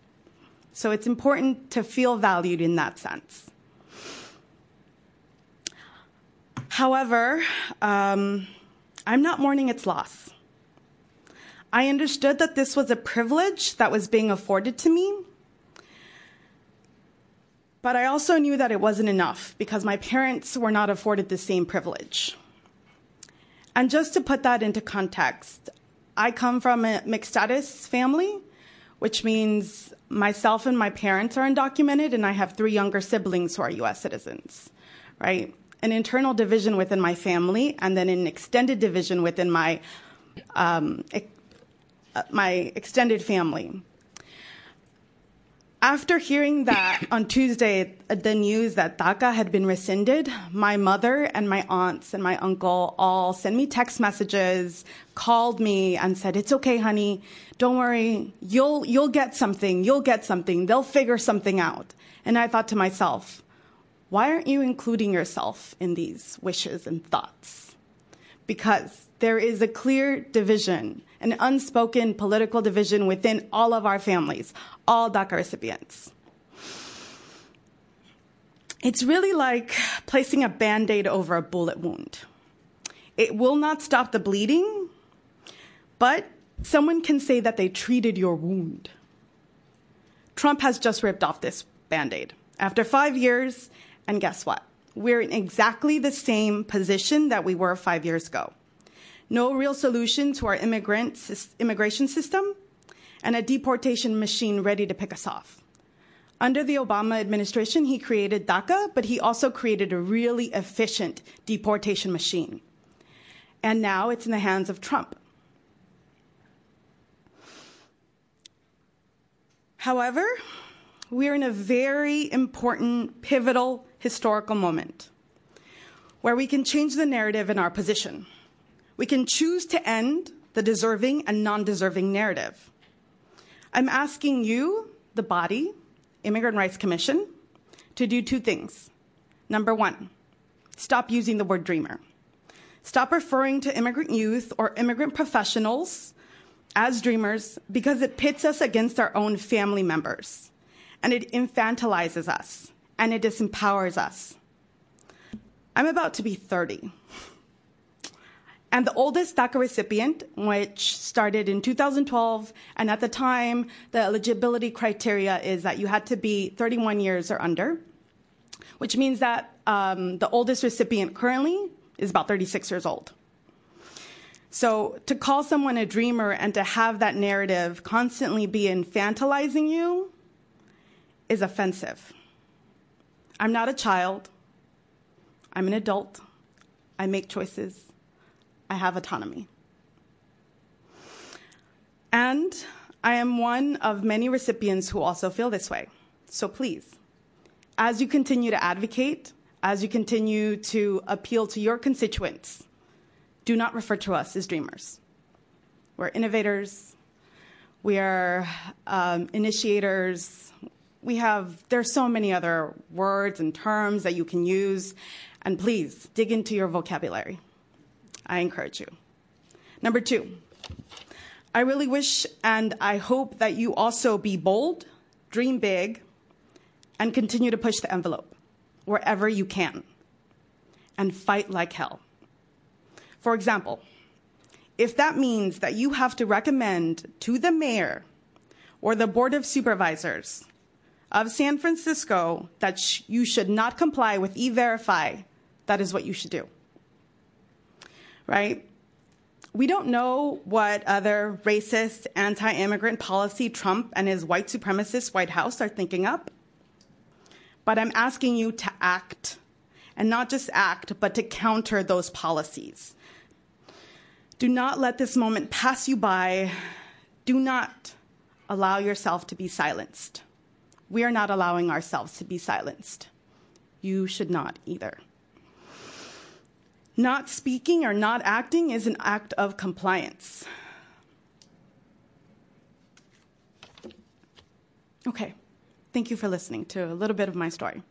So it's important to feel valued in that sense. However, um, I'm not mourning its loss. I understood that this was a privilege that was being afforded to me, but I also knew that it wasn't enough because my parents were not afforded the same privilege. And just to put that into context, I come from a mixed status family, which means myself and my parents are undocumented, and I have three younger siblings who are US citizens, right? An internal division within my family, and then an extended division within my um, my extended family. After hearing that on Tuesday, the news that DACA had been rescinded, my mother and my aunts and my uncle all sent me text messages, called me, and said, "It's okay, honey. Don't worry. You'll you'll get something. You'll get something. They'll figure something out." And I thought to myself, why aren't you including yourself in these wishes and thoughts? Because there is a clear division an unspoken political division within all of our families, all DACA recipients. It's really like placing a band aid over a bullet wound. It will not stop the bleeding, but someone can say that they treated your wound. Trump has just ripped off this band aid. After five years, and guess what? We're in exactly the same position that we were five years ago no real solution to our immigration system, and a deportation machine ready to pick us off. Under the Obama administration, he created DACA, but he also created a really efficient deportation machine. And now it's in the hands of Trump. However, we're in a very important, pivotal historical moment where we can change the narrative in our position. We can choose to end the deserving and non deserving narrative. I'm asking you, the body, Immigrant Rights Commission, to do two things. Number one, stop using the word dreamer. Stop referring to immigrant youth or immigrant professionals as dreamers because it pits us against our own family members and it infantilizes us and it disempowers us. I'm about to be 30. And the oldest DACA recipient, which started in 2012, and at the time, the eligibility criteria is that you had to be 31 years or under, which means that um, the oldest recipient currently is about 36 years old. So to call someone a dreamer and to have that narrative constantly be infantilizing you is offensive. I'm not a child. I'm an adult. I make choices. I have autonomy. And I am one of many recipients who also feel this way. So please, as you continue to advocate, as you continue to appeal to your constituents, do not refer to us as dreamers. We're innovators, we are um, initiators. We have, there's so many other words and terms that you can use, and please dig into your vocabulary. I encourage you. Number two, I really wish and I hope that you also be bold, dream big, and continue to push the envelope wherever you can and fight like hell. For example, if that means that you have to recommend to the mayor or the board of supervisors of San Francisco that sh- you should not comply with e verify, that is what you should do right? We don't know what other racist, anti immigrant policy Trump and his white supremacist White House are thinking up. But I'm asking you to act and not just act, but to counter those policies. Do not let this moment pass you by. Do not allow yourself to be silenced. We are not allowing ourselves to be silenced. You should not either. Not speaking or not acting is an act of compliance. Okay, thank you for listening to a little bit of my story.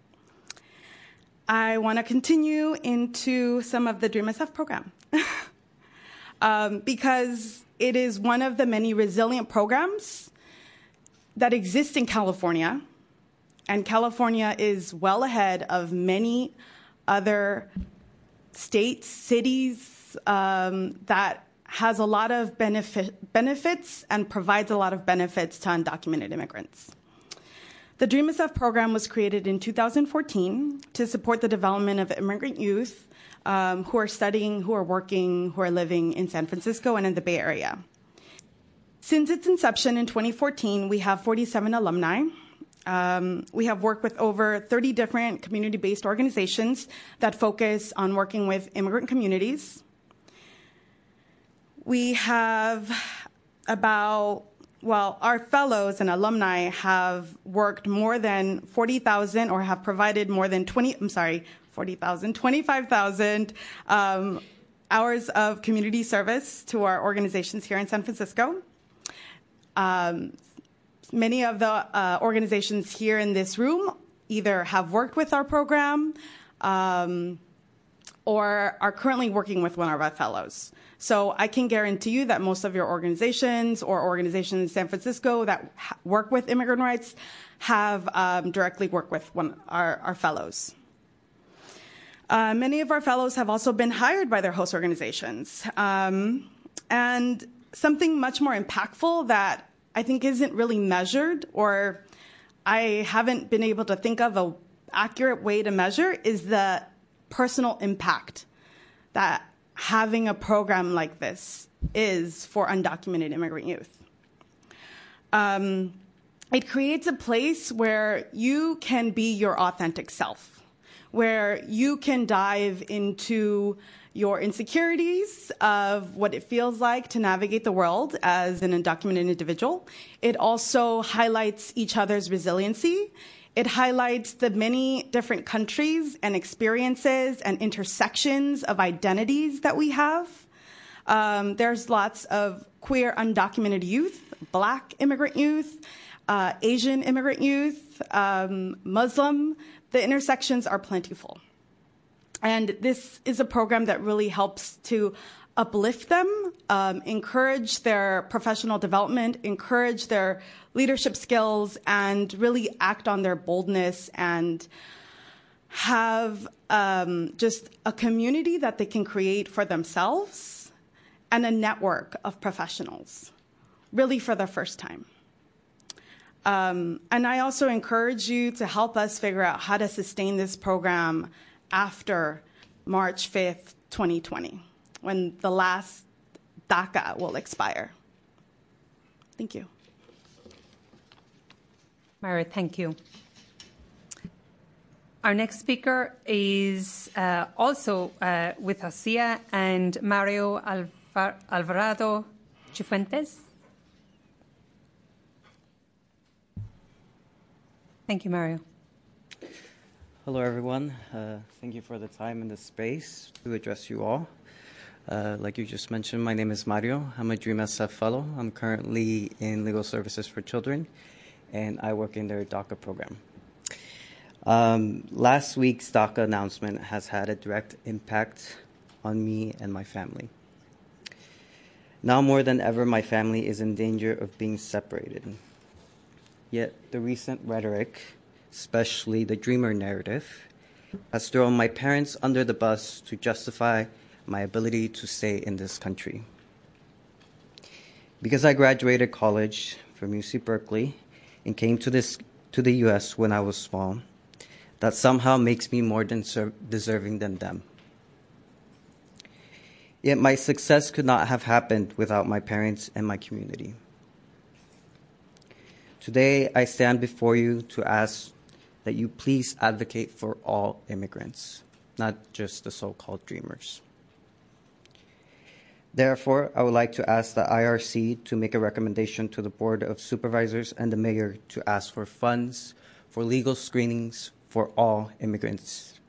I want to continue into some of the Dream SF program um, because it is one of the many resilient programs that exist in California, and California is well ahead of many other states, cities um, that has a lot of benefit, benefits and provides a lot of benefits to undocumented immigrants. The Dream SF program was created in 2014 to support the development of immigrant youth um, who are studying, who are working, who are living in San Francisco and in the Bay Area. Since its inception in 2014, we have 47 alumni. Um, we have worked with over 30 different community based organizations that focus on working with immigrant communities. We have about, well, our fellows and alumni have worked more than 40,000 or have provided more than 20, I'm sorry, 40,000, 25,000 um, hours of community service to our organizations here in San Francisco. Um, many of the uh, organizations here in this room either have worked with our program um, or are currently working with one of our fellows. So I can guarantee you that most of your organizations or organizations in San Francisco that work with immigrant rights have um, directly worked with one our, our fellows. Uh, many of our fellows have also been hired by their host organizations. Um, and something much more impactful that I think isn't really measured or I haven't been able to think of a accurate way to measure is the personal impact that having a program like this is for undocumented immigrant youth. Um, it creates a place where you can be your authentic self, where you can dive into your insecurities of what it feels like to navigate the world as an undocumented individual. It also highlights each other's resiliency. It highlights the many different countries and experiences and intersections of identities that we have. Um, there's lots of queer undocumented youth, black immigrant youth, uh, Asian immigrant youth, um, Muslim. The intersections are plentiful. And this is a program that really helps to uplift them, um, encourage their professional development, encourage their leadership skills, and really act on their boldness and have um, just a community that they can create for themselves and a network of professionals, really for the first time. Um, and I also encourage you to help us figure out how to sustain this program after March 5th, 2020, when the last DACA will expire. Thank you. Mara, thank you. Our next speaker is uh, also uh, with OCEIA and Mario Alvar- Alvarado Cifuentes. Thank you, Mario. Hello, everyone. Uh, thank you for the time and the space to address you all. Uh, like you just mentioned, my name is Mario. I'm a Dream SF fellow. I'm currently in Legal Services for Children, and I work in their DACA program. Um, last week's DACA announcement has had a direct impact on me and my family. Now more than ever, my family is in danger of being separated. Yet the recent rhetoric especially the dreamer narrative, has thrown my parents under the bus to justify my ability to stay in this country. Because I graduated college from UC Berkeley and came to, this, to the US when I was small, that somehow makes me more deserving than them. Yet my success could not have happened without my parents and my community. Today, I stand before you to ask that you please advocate for all immigrants, not just the so called dreamers. Therefore, I would like to ask the IRC to make a recommendation to the Board of Supervisors and the Mayor to ask for funds for legal screenings for all immigrants.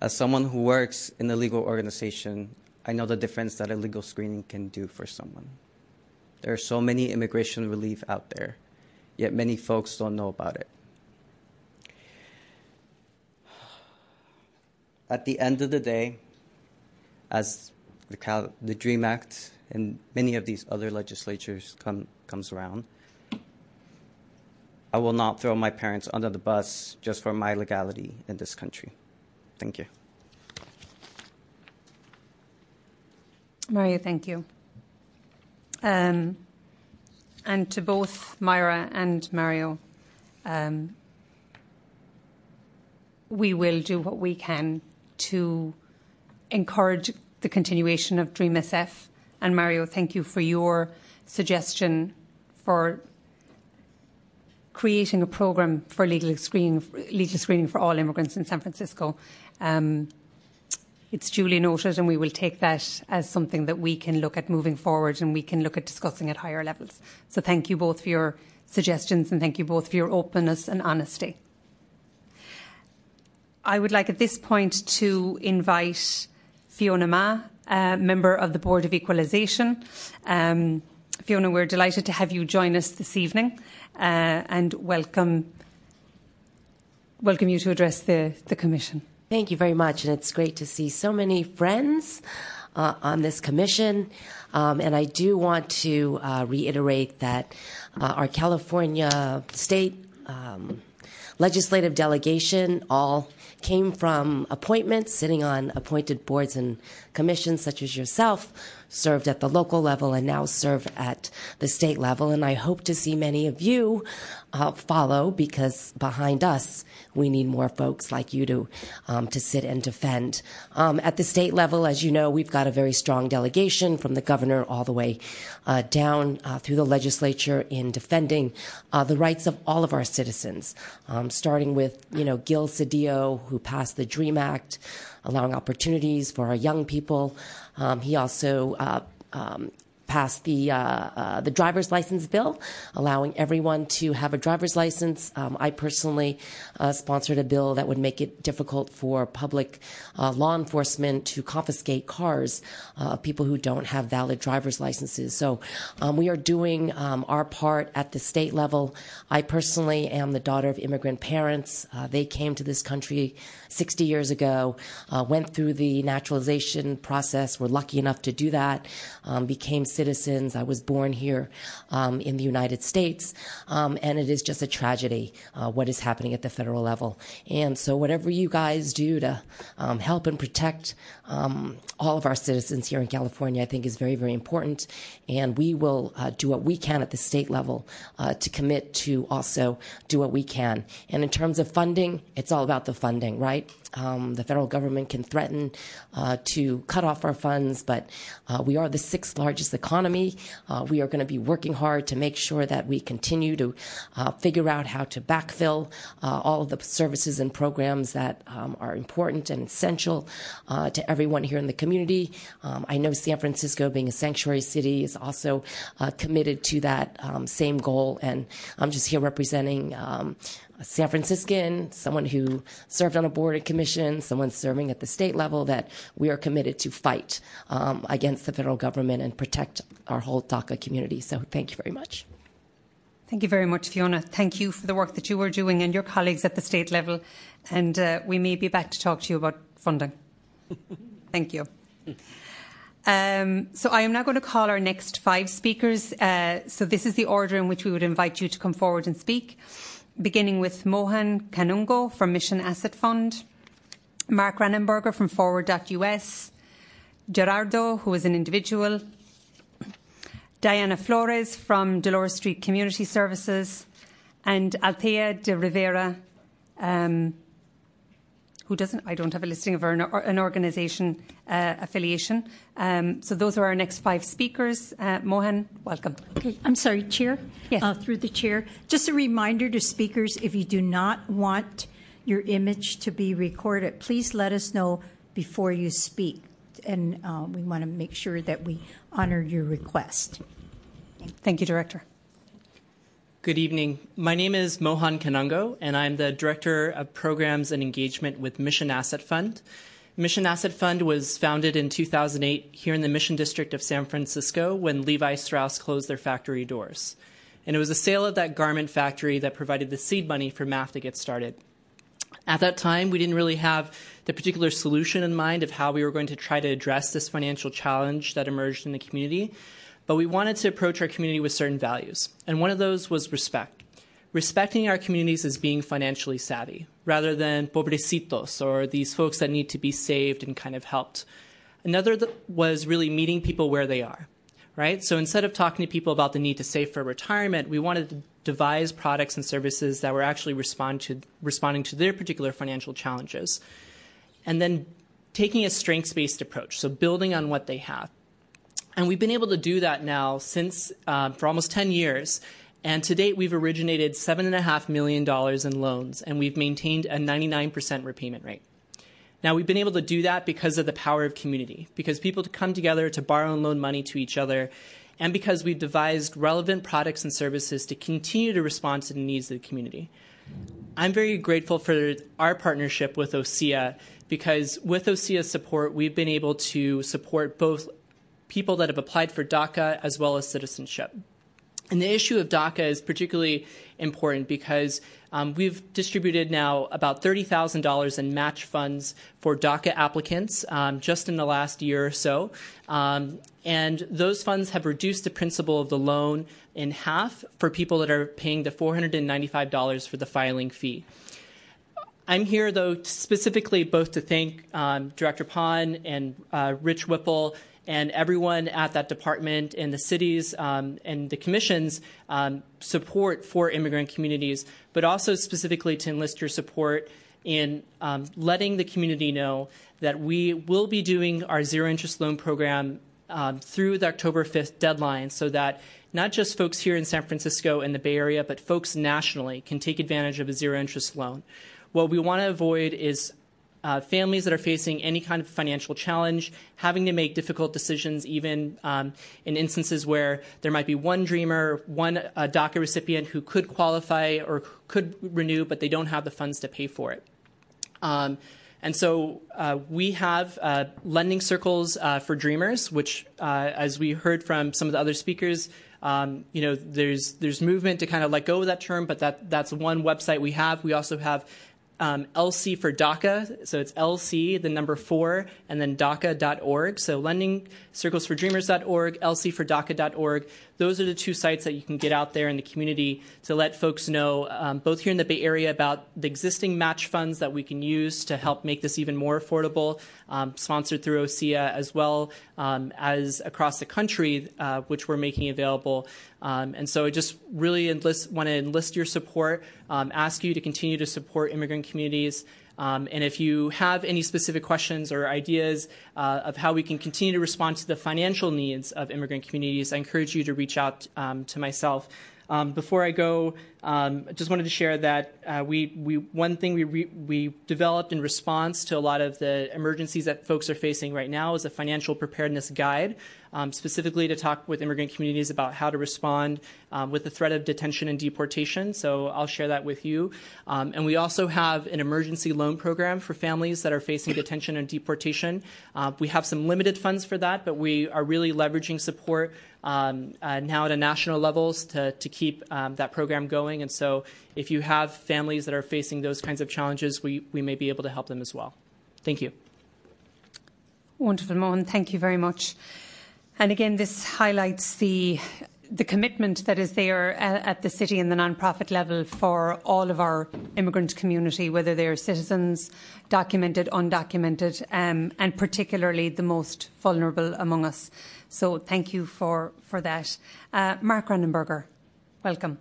As someone who works in a legal organization, I know the difference that a legal screening can do for someone. There are so many immigration relief out there, yet many folks don't know about it. At the end of the day, as the, Cal- the DREAM Act and many of these other legislatures come comes around, I will not throw my parents under the bus just for my legality in this country. Thank you. Mario, thank you. Um, and to both Myra and Mario, um, we will do what we can to encourage the continuation of Dream SF. And Mario, thank you for your suggestion for creating a program for legal screening, legal screening for all immigrants in San Francisco. Um, it's duly noted, and we will take that as something that we can look at moving forward and we can look at discussing at higher levels. So, thank you both for your suggestions and thank you both for your openness and honesty. I would like at this point to invite Fiona Ma, uh, member of the Board of Equalisation. Um, Fiona, we're delighted to have you join us this evening uh, and welcome welcome you to address the, the Commission. Thank you very much, and it's great to see so many friends uh, on this commission. Um, and I do want to uh, reiterate that uh, our California state um, legislative delegation all came from appointments, sitting on appointed boards and commissions such as yourself, served at the local level, and now serve at the state level. And I hope to see many of you uh, follow because behind us, we need more folks like you to um, to sit and defend. Um, at the state level, as you know, we've got a very strong delegation from the governor all the way uh, down uh, through the legislature in defending uh, the rights of all of our citizens, um, starting with you know Gil Cedillo, who passed the Dream Act, allowing opportunities for our young people. Um, he also uh, um, passed the uh, uh, the driver's license bill, allowing everyone to have a driver's license. Um, I personally uh, sponsored a bill that would make it difficult for public uh, law enforcement to confiscate cars uh, of people who don't have valid driver's licenses. So um, we are doing um, our part at the state level. I personally am the daughter of immigrant parents. Uh, they came to this country 60 years ago, went through the naturalization process. Were lucky enough to do that. Um, became citizens. I was born here um, in the United States, um, and it is just a tragedy uh, what is happening at the federal level. And so, whatever you guys do to um, help and protect um, all of our citizens here in California, I think is very, very important. And we will uh, do what we can at the state level uh, to commit to also do what we can. And in terms of funding, it's all about the funding, right? Um, the federal government can threaten uh, to cut off our funds, but uh, we are the sixth largest economy. Uh, we are going to be working hard to make sure that we continue to uh, figure out how to backfill uh, all of the services and programs that um, are important and essential uh, to everyone here in the community. Um, I know San Francisco, being a sanctuary city, is also committed to that um, same goal, and I'm just here representing um, a San Franciscan, someone who served on a board and commission, someone serving at the state level, that we are committed to fight um, against the federal government and protect our whole DACA community. So thank you very much. Thank you very much, Fiona. Thank you for the work that you are doing and your colleagues at the state level. And uh, we may be back to talk to you about funding. Thank you. Um, so I am now going to call our next five speakers. Uh, so this is the order in which we would invite you to come forward and speak beginning with Mohan Kanungo from Mission Asset Fund, Mark Rannenberger from Forward.us, Gerardo, who is an individual, Diana Flores from Dolores Street Community Services, and Althea de Rivera, um, who doesn't, I don't have a listing of her, an organisation uh, affiliation. Um, so those are our next five speakers. Uh, Mohan, welcome. Okay, I'm sorry, Chair. Yes. Uh, through the Chair, just a reminder to speakers: if you do not want your image to be recorded, please let us know before you speak. And uh, we want to make sure that we honor your request. Thank you, Director. Good evening. My name is Mohan Kanungo, and I'm the Director of Programs and Engagement with Mission Asset Fund. Mission Asset Fund was founded in 2008 here in the Mission District of San Francisco when Levi Strauss closed their factory doors. And it was the sale of that garment factory that provided the seed money for MAF to get started. At that time, we didn't really have the particular solution in mind of how we were going to try to address this financial challenge that emerged in the community, but we wanted to approach our community with certain values. And one of those was respect respecting our communities as being financially savvy rather than pobrecitos or these folks that need to be saved and kind of helped. Another was really meeting people where they are, right? So instead of talking to people about the need to save for retirement, we wanted to devise products and services that were actually respond to, responding to their particular financial challenges. And then taking a strengths based approach, so building on what they have. And we've been able to do that now since uh, for almost 10 years. And to date, we've originated $7.5 million in loans, and we've maintained a 99% repayment rate. Now, we've been able to do that because of the power of community, because people come together to borrow and loan money to each other, and because we've devised relevant products and services to continue to respond to the needs of the community. I'm very grateful for our partnership with OSEA because with OSEA's support, we've been able to support both people that have applied for DACA as well as citizenship. And the issue of DACA is particularly important because um, we've distributed now about $30,000 in match funds for DACA applicants um, just in the last year or so. Um, and those funds have reduced the principal of the loan in half for people that are paying the $495 for the filing fee. I'm here, though, specifically both to thank um, Director Pon and uh, Rich Whipple and everyone at that department and the cities um, and the commission's um, support for immigrant communities, but also specifically to enlist your support in um, letting the community know that we will be doing our zero interest loan program um, through the October 5th deadline so that not just folks here in San Francisco and the Bay Area, but folks nationally can take advantage of a zero interest loan. What we want to avoid is uh, families that are facing any kind of financial challenge, having to make difficult decisions, even um, in instances where there might be one dreamer, one uh, DACA recipient who could qualify or could renew, but they don't have the funds to pay for it. Um, and so uh, we have uh, lending circles uh, for dreamers, which, uh, as we heard from some of the other speakers, um, you know, there's there's movement to kind of let go of that term, but that that's one website we have. We also have um, LC for DACA. So it's LC, the number four, and then DACA.org. So lending circles for dreamers.org, LC for DACA.org. Those are the two sites that you can get out there in the community to let folks know, um, both here in the Bay Area, about the existing match funds that we can use to help make this even more affordable, um, sponsored through OCEIA, as well um, as across the country, uh, which we're making available. Um, and so I just really enlist, want to enlist your support, um, ask you to continue to support immigrant communities. Um, and if you have any specific questions or ideas uh, of how we can continue to respond to the financial needs of immigrant communities, I encourage you to reach out um, to myself. Um, before I go, um, I just wanted to share that uh, we, we one thing we re, we developed in response to a lot of the emergencies that folks are facing right now is a financial preparedness guide um, specifically to talk with immigrant communities about how to respond um, with the threat of detention and deportation. So I'll share that with you. Um, and we also have an emergency loan program for families that are facing detention and deportation. Uh, we have some limited funds for that, but we are really leveraging support um, uh, now at a national levels to, to keep um, that program going. And so if you have families that are facing those kinds of challenges, we, we may be able to help them as well. Thank you. Wonderful, Mohan. Thank you very much. And again, this highlights the the commitment that is there at the city and the non-profit level for all of our immigrant community, whether they're citizens, documented, undocumented, um, and particularly the most vulnerable among us. So thank you for, for that. Uh, Mark Rennenberger, welcome.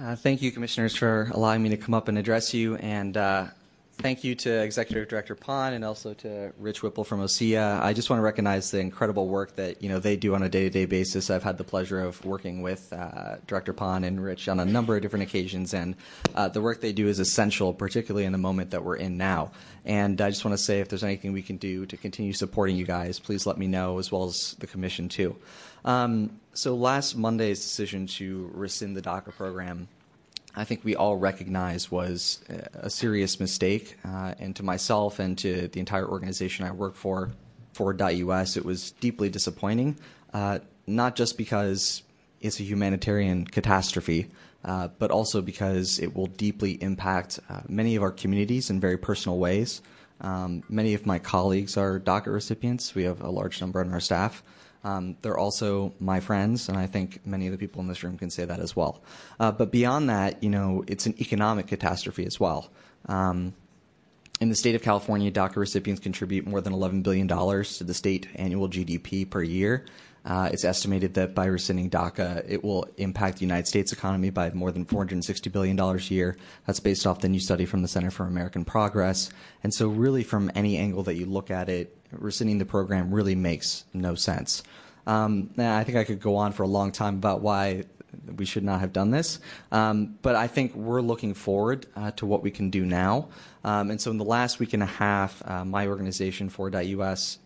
Uh, thank you, Commissioners, for allowing me to come up and address you. And uh, Thank you to Executive Director Pon and also to Rich Whipple from OCEIA. I just want to recognize the incredible work that you know they do on a day-to-day basis. I've had the pleasure of working with uh, Director Pon and Rich on a number of different occasions, and uh, the work they do is essential, particularly in the moment that we're in now. And I just want to say, if there's anything we can do to continue supporting you guys, please let me know, as well as the Commission too. Um, so last Monday's decision to rescind the DACA program I think we all recognize was a serious mistake. Uh, and to myself and to the entire organization I work for, Forward.us, it was deeply disappointing, uh, not just because it's a humanitarian catastrophe, uh, but also because it will deeply impact uh, many of our communities in very personal ways. Um, many of my colleagues are DACA recipients. We have a large number on our staff. Um, they're also my friends, and I think many of the people in this room can say that as well. Uh, but beyond that, you know, it's an economic catastrophe as well. Um, in the state of California, DACA recipients contribute more than $11 billion to the state annual GDP per year. Uh, it's estimated that by rescinding DACA, it will impact the United States economy by more than $460 billion a year. That's based off the new study from the Center for American Progress. And so, really, from any angle that you look at it, rescinding the program really makes no sense. Um, I think I could go on for a long time about why we should not have done this, um, but I think we're looking forward uh, to what we can do now. Um, and so, in the last week and a half, uh, my organization, Forward.us,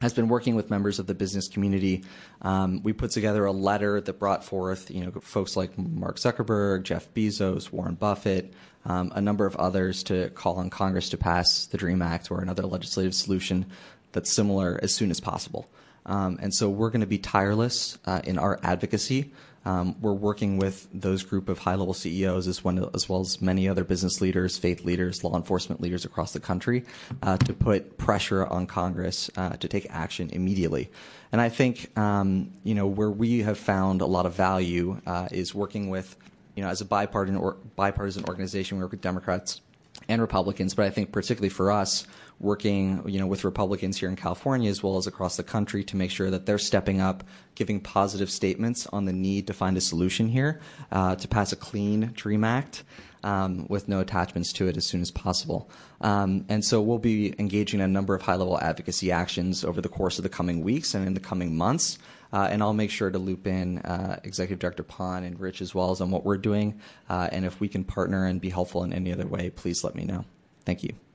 has been working with members of the business community. Um, we put together a letter that brought forth, you know, folks like Mark Zuckerberg, Jeff Bezos, Warren Buffett, um, a number of others to call on Congress to pass the DREAM Act or another legislative solution that's similar as soon as possible. Um, and so we're going to be tireless uh, in our advocacy. Um, we're working with those group of high-level CEOs as, well as many other business leaders, faith leaders, law enforcement leaders across the country uh, to put pressure on Congress uh, to take action immediately. And I think um, you know where we have found a lot of value uh, is working with you know as a bipartisan organization. We work with Democrats and Republicans, but I think particularly for us, working you know with Republicans here in California as well as across the country to make sure that they're stepping up, giving positive statements on the need to find a solution here uh, to pass a clean Dream Act. Um, with no attachments to it as soon as possible. Um, and so we'll be engaging in a number of high level advocacy actions over the course of the coming weeks and in the coming months. Uh, and I'll make sure to loop in uh, Executive Director Pon and Rich as well as on what we're doing. Uh, and if we can partner and be helpful in any other way, please let me know. Thank you.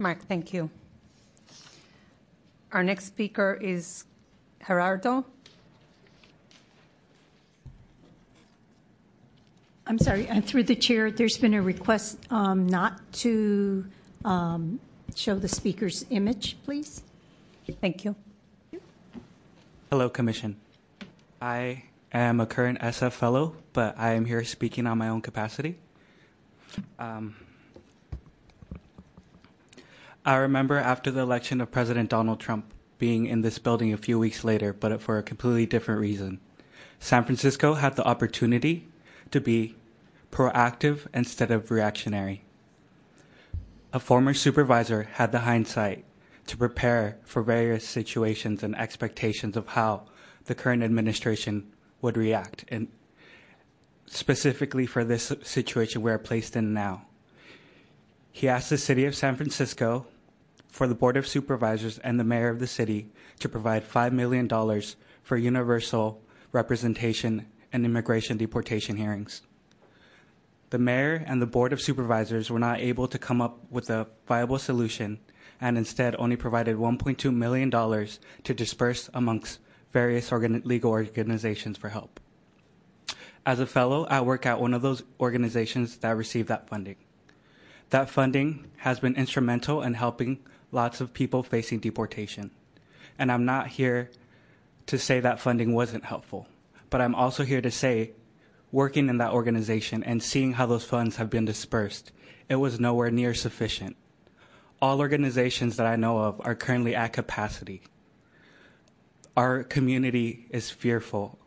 Mark, thank you. Our next speaker is Gerardo. I'm sorry, and through the chair, there's been a request um, not to um, show the speaker's image, please. Thank you. Hello, Commission. I am a current SF fellow, but I am here speaking on my own capacity. Um, I remember after the election of President Donald Trump being in this building a few weeks later, but for a completely different reason. San Francisco had the opportunity to be proactive instead of reactionary. A former supervisor had the hindsight to prepare for various situations and expectations of how the current administration would react, and specifically for this situation we're placed in now. He asked the city of San Francisco for the Board of Supervisors and the mayor of the city to provide $5 million for universal representation and immigration deportation hearings. The mayor and the Board of Supervisors were not able to come up with a viable solution and instead only provided $1.2 million to disperse amongst various organ- legal organizations for help. As a fellow, I work at one of those organizations that received that funding. That funding has been instrumental in helping lots of people facing deportation. And I'm not here to say that funding wasn't helpful, but I'm also here to say, working in that organization and seeing how those funds have been dispersed, it was nowhere near sufficient all organizations that I know of are currently at capacity. Our community is fearful.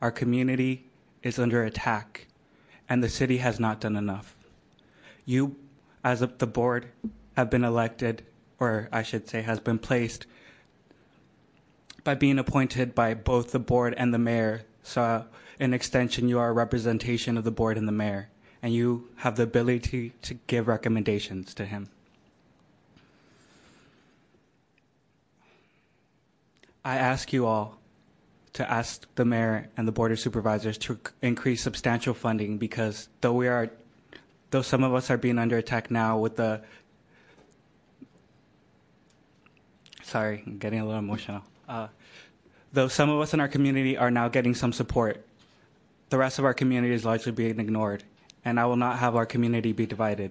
Our community is under attack, and the city has not done enough. You, as the board, have been elected, or I should say, has been placed by being appointed by both the board and the mayor. So, in extension, you are a representation of the board and the mayor. and you have the ability to give recommendations to him. I ask you all to ask the mayor and the board of supervisors to increase substantial funding because though we are though some of us are being under attack now with the sorry i'm getting a little emotional uh, though some of us in our community are now getting some support the rest of our community is largely being ignored and i will not have our community be divided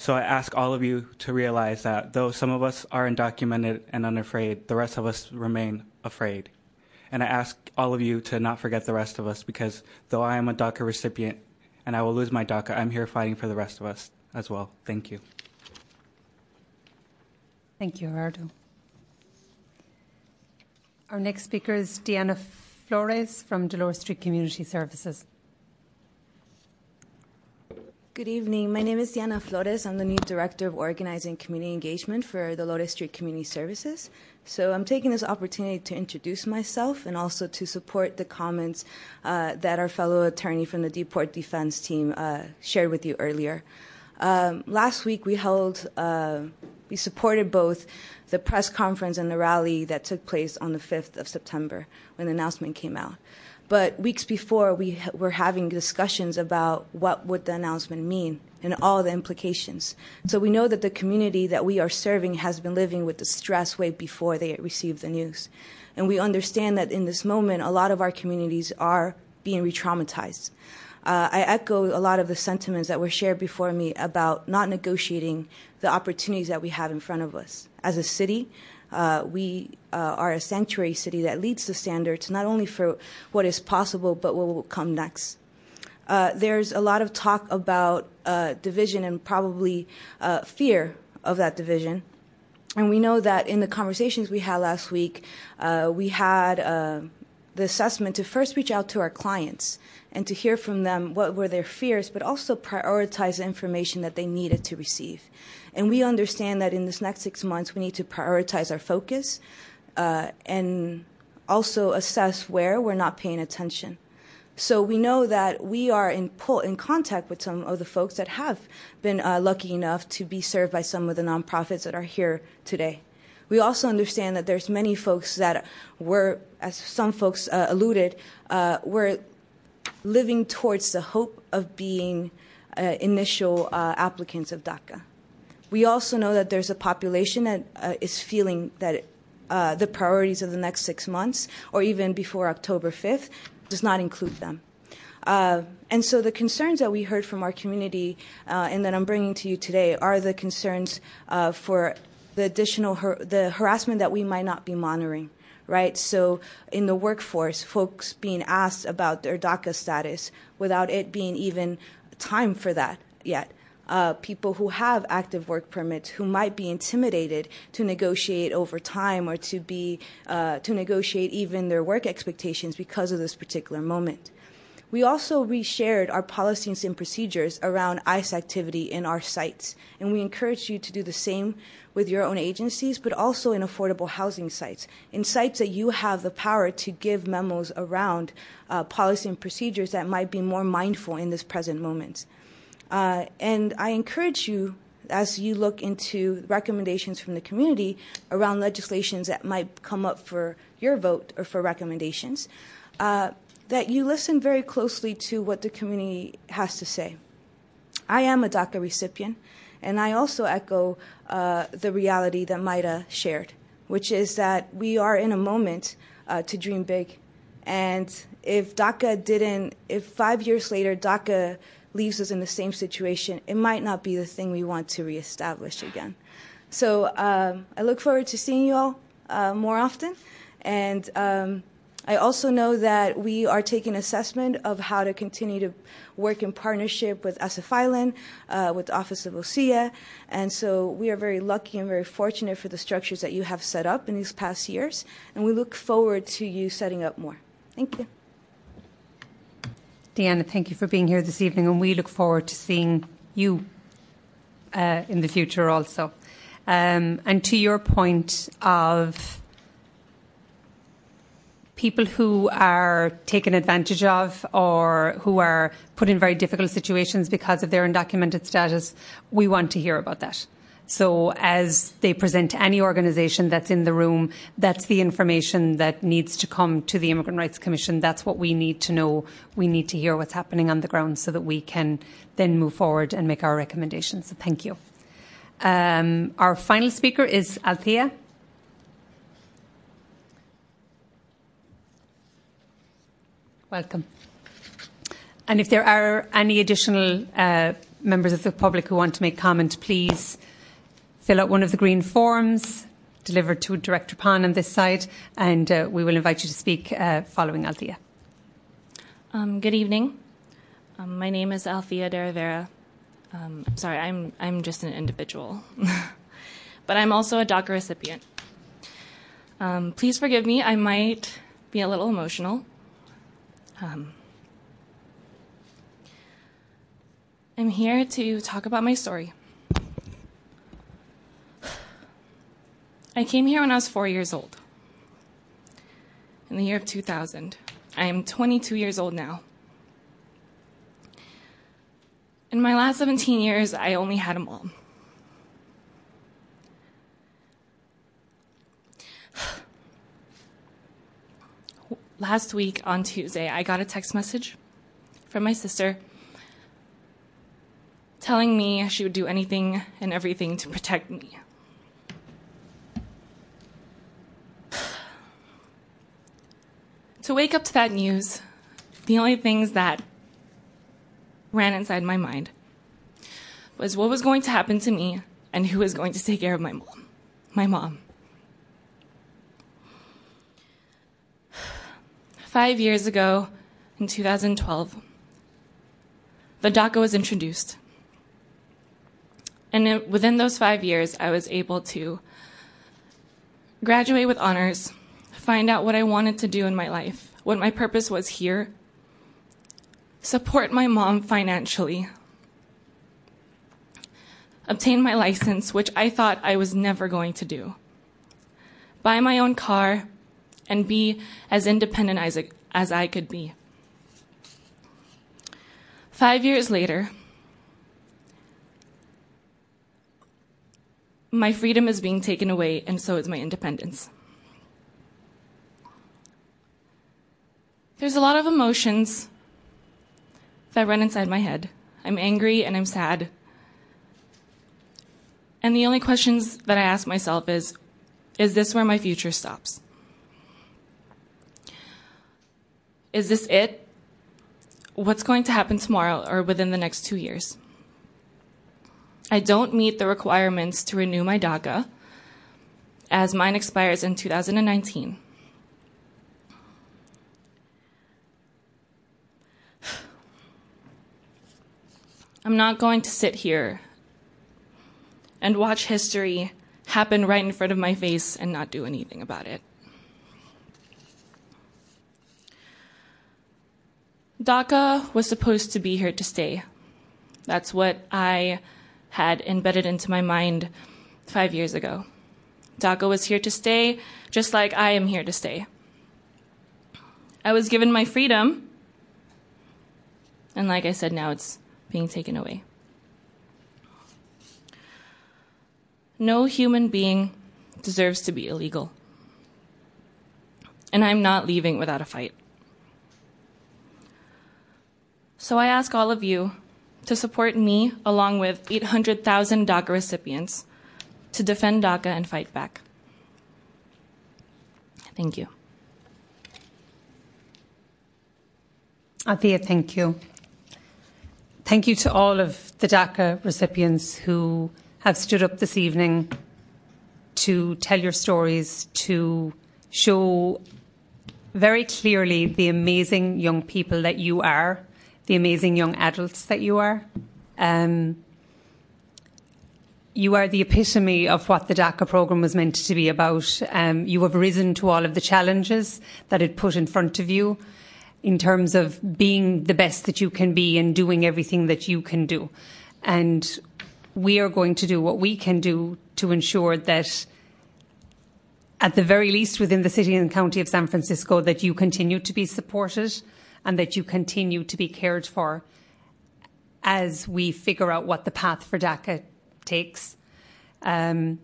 so I ask all of you to realize that though some of us are undocumented and unafraid, the rest of us remain afraid. And I ask all of you to not forget the rest of us because though I am a DACA recipient and I will lose my DACA, I'm here fighting for the rest of us as well. Thank you. Thank you, Gerardo. Our next speaker is Deanna Flores from Dolores Street Community Services. Good evening. My name is Diana Flores. I'm the new Director of Organizing Community Engagement for the Dolores Street Community Services. So I'm taking this opportunity to introduce myself and also to support the comments uh, that our fellow attorney from the Deport Defense team uh, shared with you earlier. Um, last week we held, uh, we supported both the press conference and the rally that took place on the 5th of September when the announcement came out. But weeks before, we were having discussions about what would the announcement mean and all the implications. So we know that the community that we are serving has been living with the stress way before they received the news. And we understand that in this moment, a lot of our communities are being re traumatized. Uh, I echo a lot of the sentiments that were shared before me about not negotiating the opportunities that we have in front of us. As a city, we uh, are a sanctuary city that leads the standards not only for what is possible but what will come next. Uh, there's a lot of talk about uh, division and probably uh, fear of that division. And we know that in the conversations we had last week, uh, we had the assessment to first reach out to our clients and to hear from them what were their fears, but also prioritize the information that they needed to receive. And we understand that in this next six months, we need to prioritize our focus uh, and also assess where we're not paying attention. So we know that we are in pull, in contact with some of the folks that have been uh, lucky enough to be served by some of the nonprofits that are here today. We also understand that there's many folks that were, as some folks uh, alluded, uh, were living towards the hope of being uh, initial uh, applicants of DACA. We also know that there's a population that uh, is feeling that uh, the priorities of the next six months, or even before October 5th, does not include them. Uh, and so the concerns that we heard from our community uh, and that I'm bringing to you today are the concerns uh, for the additional har- the harassment that we might not be monitoring right? So in the workforce, folks being asked about their DACA status without it being even time for that yet uh, people who have active work permits who might be intimidated to negotiate over time or to be uh, to negotiate even their work expectations because of this particular moment. We also reshared our policies and procedures around ICE activity in our sites, and we encourage you to do the same with your own agencies, but also in affordable housing sites, in sites that you have the power to give memos around uh, policy and procedures that might be more mindful in this present moment. Uh, and I encourage you, as you look into recommendations from the community around legislations that might come up for your vote or for recommendations, uh, that you listen very closely to what the community has to say. I am a DACA recipient, and I also echo uh, the reality that Maida shared, which is that we are in a moment uh, to dream big. And if DACA didn't, if five years later DACA leaves us in the same situation, it might not be the thing we want to reestablish again. So um, I look forward to seeing you all uh, more often. And um, I also know that we are taking assessment of how to continue to work in partnership with SF uh, with the Office of OCEIA. And so we are very lucky and very fortunate for the structures that you have set up in these past years. And we look forward to you setting up more. Thank you. Deanna, thank you for being here this evening, and we look forward to seeing you uh, in the future also. Um, and to your point of people who are taken advantage of or who are put in very difficult situations because of their undocumented status, we want to hear about that. So, as they present to any organisation that's in the room, that's the information that needs to come to the Immigrant Rights Commission. That's what we need to know. We need to hear what's happening on the ground so that we can then move forward and make our recommendations. So, thank you. Um, our final speaker is Althea. Welcome. And if there are any additional uh, members of the public who want to make comment, please fill out one of the green forms delivered to Director Pon on this side, and uh, we will invite you to speak uh, following Althea. Um, good evening. Um, my name is Althea de Rivera. Um, sorry, I'm I'm just an individual, but I'm also a DACA recipient. Um, please forgive me. I might be a little emotional. Um, I'm here to talk about my story. I came here when I was four years old, in the year of 2000. I am 22 years old now. In my last 17 years, I only had a mom. Last week on Tuesday, I got a text message from my sister telling me she would do anything and everything to protect me. To wake up to that news, the only things that ran inside my mind was what was going to happen to me and who was going to take care of my mom. My mom. Five years ago, in 2012, the DACA was introduced. And within those five years, I was able to graduate with honors, find out what I wanted to do in my life, what my purpose was here, support my mom financially, obtain my license, which I thought I was never going to do, buy my own car, and be as independent as, as I could be. Five years later, my freedom is being taken away, and so is my independence. There's a lot of emotions that run inside my head. I'm angry and I'm sad. And the only questions that I ask myself is Is this where my future stops? Is this it? What's going to happen tomorrow or within the next two years? I don't meet the requirements to renew my DACA as mine expires in 2019. I'm not going to sit here and watch history happen right in front of my face and not do anything about it. DACA was supposed to be here to stay. That's what I had embedded into my mind five years ago. DACA was here to stay, just like I am here to stay. I was given my freedom, and like I said, now it's being taken away. No human being deserves to be illegal. And I'm not leaving without a fight. So I ask all of you to support me along with 800,000 DACA recipients to defend DACA and fight back. Thank you. Althea, thank you. Thank you to all of the DACA recipients who have stood up this evening to tell your stories, to show very clearly the amazing young people that you are the amazing young adults that you are. Um, you are the epitome of what the DACA programme was meant to be about. Um, you have risen to all of the challenges that it put in front of you in terms of being the best that you can be and doing everything that you can do. And we are going to do what we can do to ensure that at the very least within the city and county of San Francisco, that you continue to be supported and that you continue to be cared for as we figure out what the path for DACA takes. Um,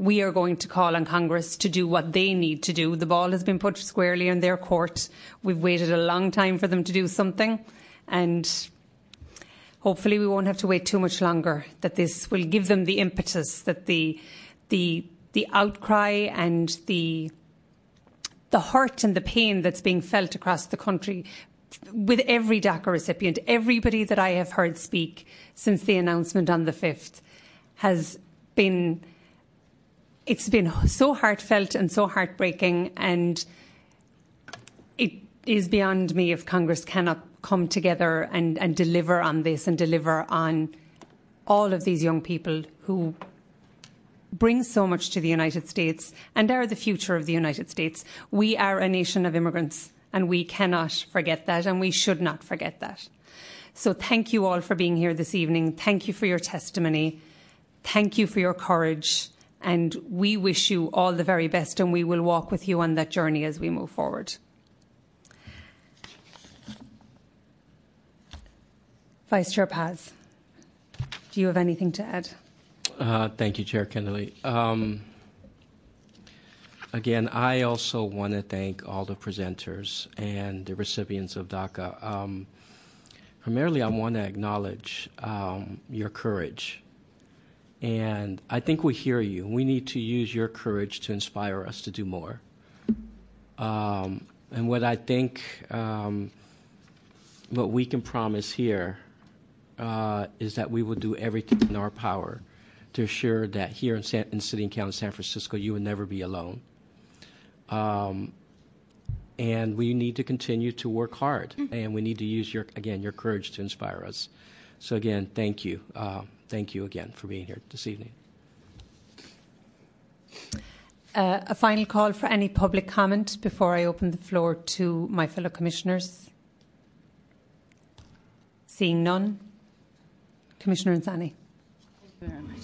we are going to call on Congress to do what they need to do. The ball has been put squarely in their court. We've waited a long time for them to do something, and hopefully we won't have to wait too much longer. That this will give them the impetus, that the the the outcry and the the hurt and the pain that's being felt across the country with every DACA recipient, everybody that I have heard speak since the announcement on the 5th has been, it's been so heartfelt and so heartbreaking. And it is beyond me if Congress cannot come together and, and deliver on this and deliver on all of these young people who bring so much to the United States and are the future of the United States. We are a nation of immigrants and we cannot forget that and we should not forget that. So thank you all for being here this evening. Thank you for your testimony. Thank you for your courage. And we wish you all the very best and we will walk with you on that journey as we move forward. Vice Chair Paz, do you have anything to add? Uh, thank you, Chair Kennelly. Um, again, I also want to thank all the presenters and the recipients of DACA. Um, primarily, I want to acknowledge um, your courage. And I think we hear you. We need to use your courage to inspire us to do more. Um, and what I think, um, what we can promise here uh, is that we will do everything in our power to assure that here in, San, in City and County San Francisco, you will never be alone. Um, and we need to continue to work hard, mm-hmm. and we need to use your again your courage to inspire us. So again, thank you, uh, thank you again for being here this evening. Uh, a final call for any public comment before I open the floor to my fellow commissioners. Seeing none, Commissioner Insani. Thank you very much.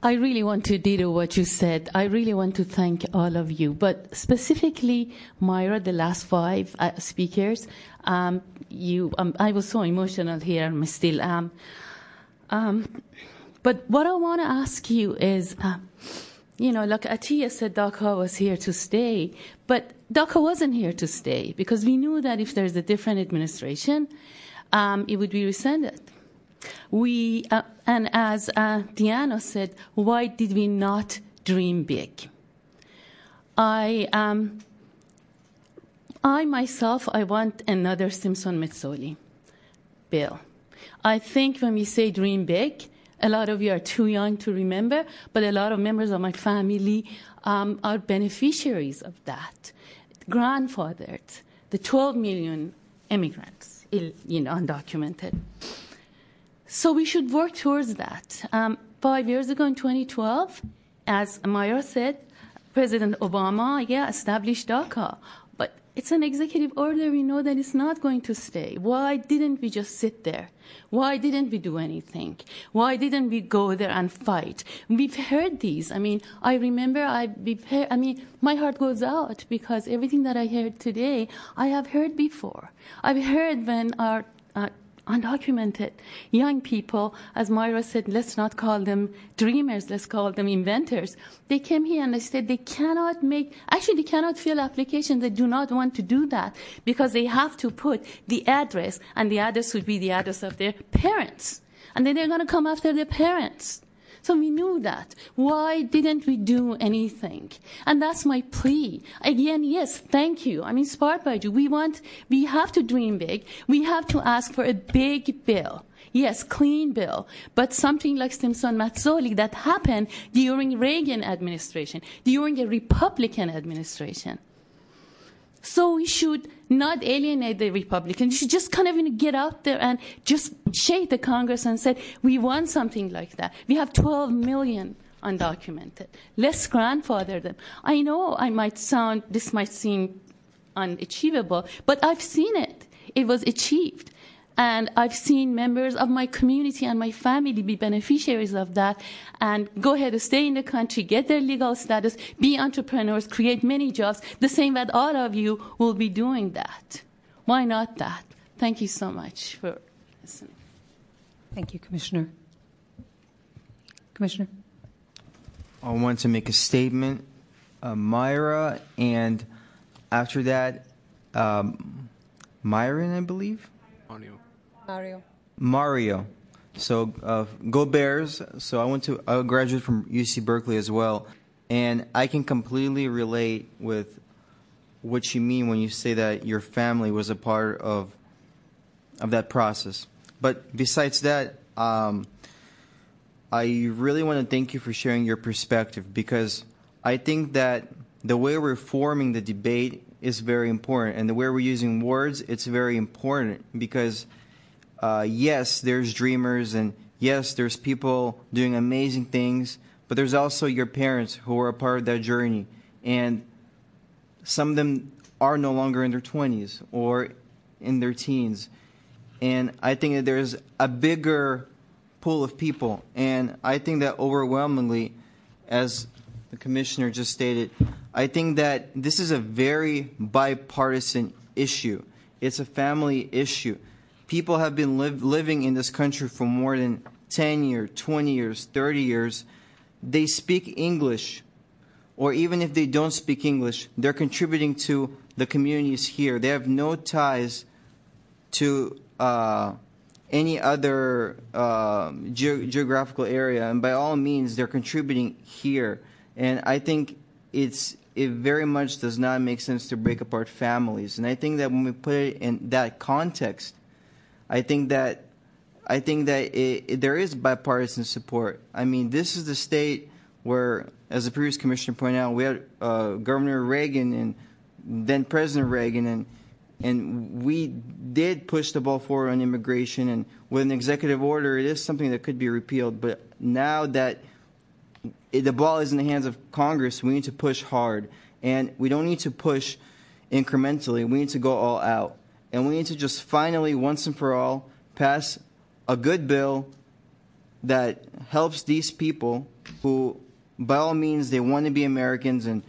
I really want to ditto what you said. I really want to thank all of you, but specifically Myra, the last five uh, speakers. Um, you, um, I was so emotional here, and I still am. Um, but what I want to ask you is, uh, you know, like Atiya said, DACA was here to stay, but DACA wasn't here to stay because we knew that if there's a different administration, um, it would be rescinded. We, uh, and as uh, Diana said, why did we not dream big? I, um, I myself, I want another Simpson Mazzoli bill. I think when we say dream big, a lot of you are too young to remember, but a lot of members of my family um, are beneficiaries of that. Grandfathered, the 12 million immigrants, you know, undocumented. So we should work towards that. Um, five years ago in 2012, as Myra said, President Obama, yeah, established DACA. It's an executive order. We know that it's not going to stay. Why didn't we just sit there? Why didn't we do anything? Why didn't we go there and fight? We've heard these. I mean, I remember I, we've heard, I mean, my heart goes out because everything that I heard today, I have heard before. I've heard when our uh, undocumented young people, as Myra said, let's not call them dreamers, let's call them inventors. They came here and they said they cannot make, actually, they cannot fill applications. They do not want to do that because they have to put the address, and the address would be the address of their parents. And then they're going to come after their parents. So we knew that. Why didn't we do anything? And that's my plea. Again, yes, thank you. I'm inspired by you. We want, we have to dream big. We have to ask for a big bill. Yes, clean bill, but something like Simpson Mazzoli that happened during Reagan administration, during a Republican administration. So we should not alienate the Republicans. You should just kind of get out there and just shake the Congress and say, we want something like that. We have 12 million undocumented. Let's grandfather them. I know I might sound, this might seem unachievable, but I've seen it. It was achieved. And I've seen members of my community and my family be beneficiaries of that and go ahead, and stay in the country, get their legal status, be entrepreneurs, create many jobs, the same that all of you will be doing that. Why not that? Thank you so much for listening. Thank you, Commissioner. Commissioner? I want to make a statement. Uh, Myra, and after that, um, Myron, I believe? Mario. Mario. So uh, go Bears. So I went to I graduated from UC Berkeley as well, and I can completely relate with what you mean when you say that your family was a part of of that process. But besides that, um, I really want to thank you for sharing your perspective because I think that the way we're forming the debate is very important, and the way we're using words, it's very important because uh, yes, there's dreamers, and yes, there's people doing amazing things, but there's also your parents who are a part of that journey, and some of them are no longer in their 20s or in their teens. And I think that there's a bigger pool of people. And I think that overwhelmingly, as the commissioner just stated, I think that this is a very bipartisan issue. It's a family issue. People have been living in this country for more than 10 years, 20 years, 30 years. They speak English, or even if they don't speak English, they're contributing to the communities here. They have no ties to uh, any other uh, ge- geographical area, and by all means, they're contributing here. And I think it's it very much does not make sense to break apart families. And I think that when we put it in that context, I think that I think that it, it, there is bipartisan support. I mean, this is the state where, as the previous commissioner pointed out, we had uh, Governor Reagan and then President Reagan, and and we did push the ball forward on immigration. And with an executive order, it is something that could be repealed. But now that the ball is in the hands of Congress, we need to push hard. And we don't need to push incrementally, we need to go all out. And we need to just finally, once and for all, pass a good bill that helps these people who, by all means, they want to be Americans and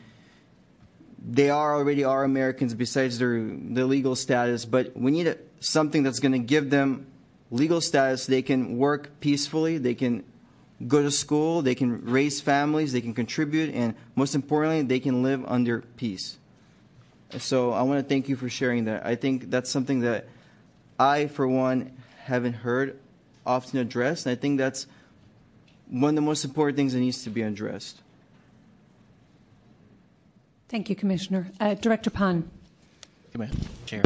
they are already are Americans besides their, their legal status, but we need a, something that's going to give them legal status. They can work peacefully, they can go to school, they can raise families, they can contribute, and most importantly, they can live under peace. So I want to thank you for sharing that. I think that's something that I, for one, haven't heard often addressed, and I think that's one of the most important things that needs to be addressed. Thank you, Commissioner. Uh, Director Pon. Come Chair.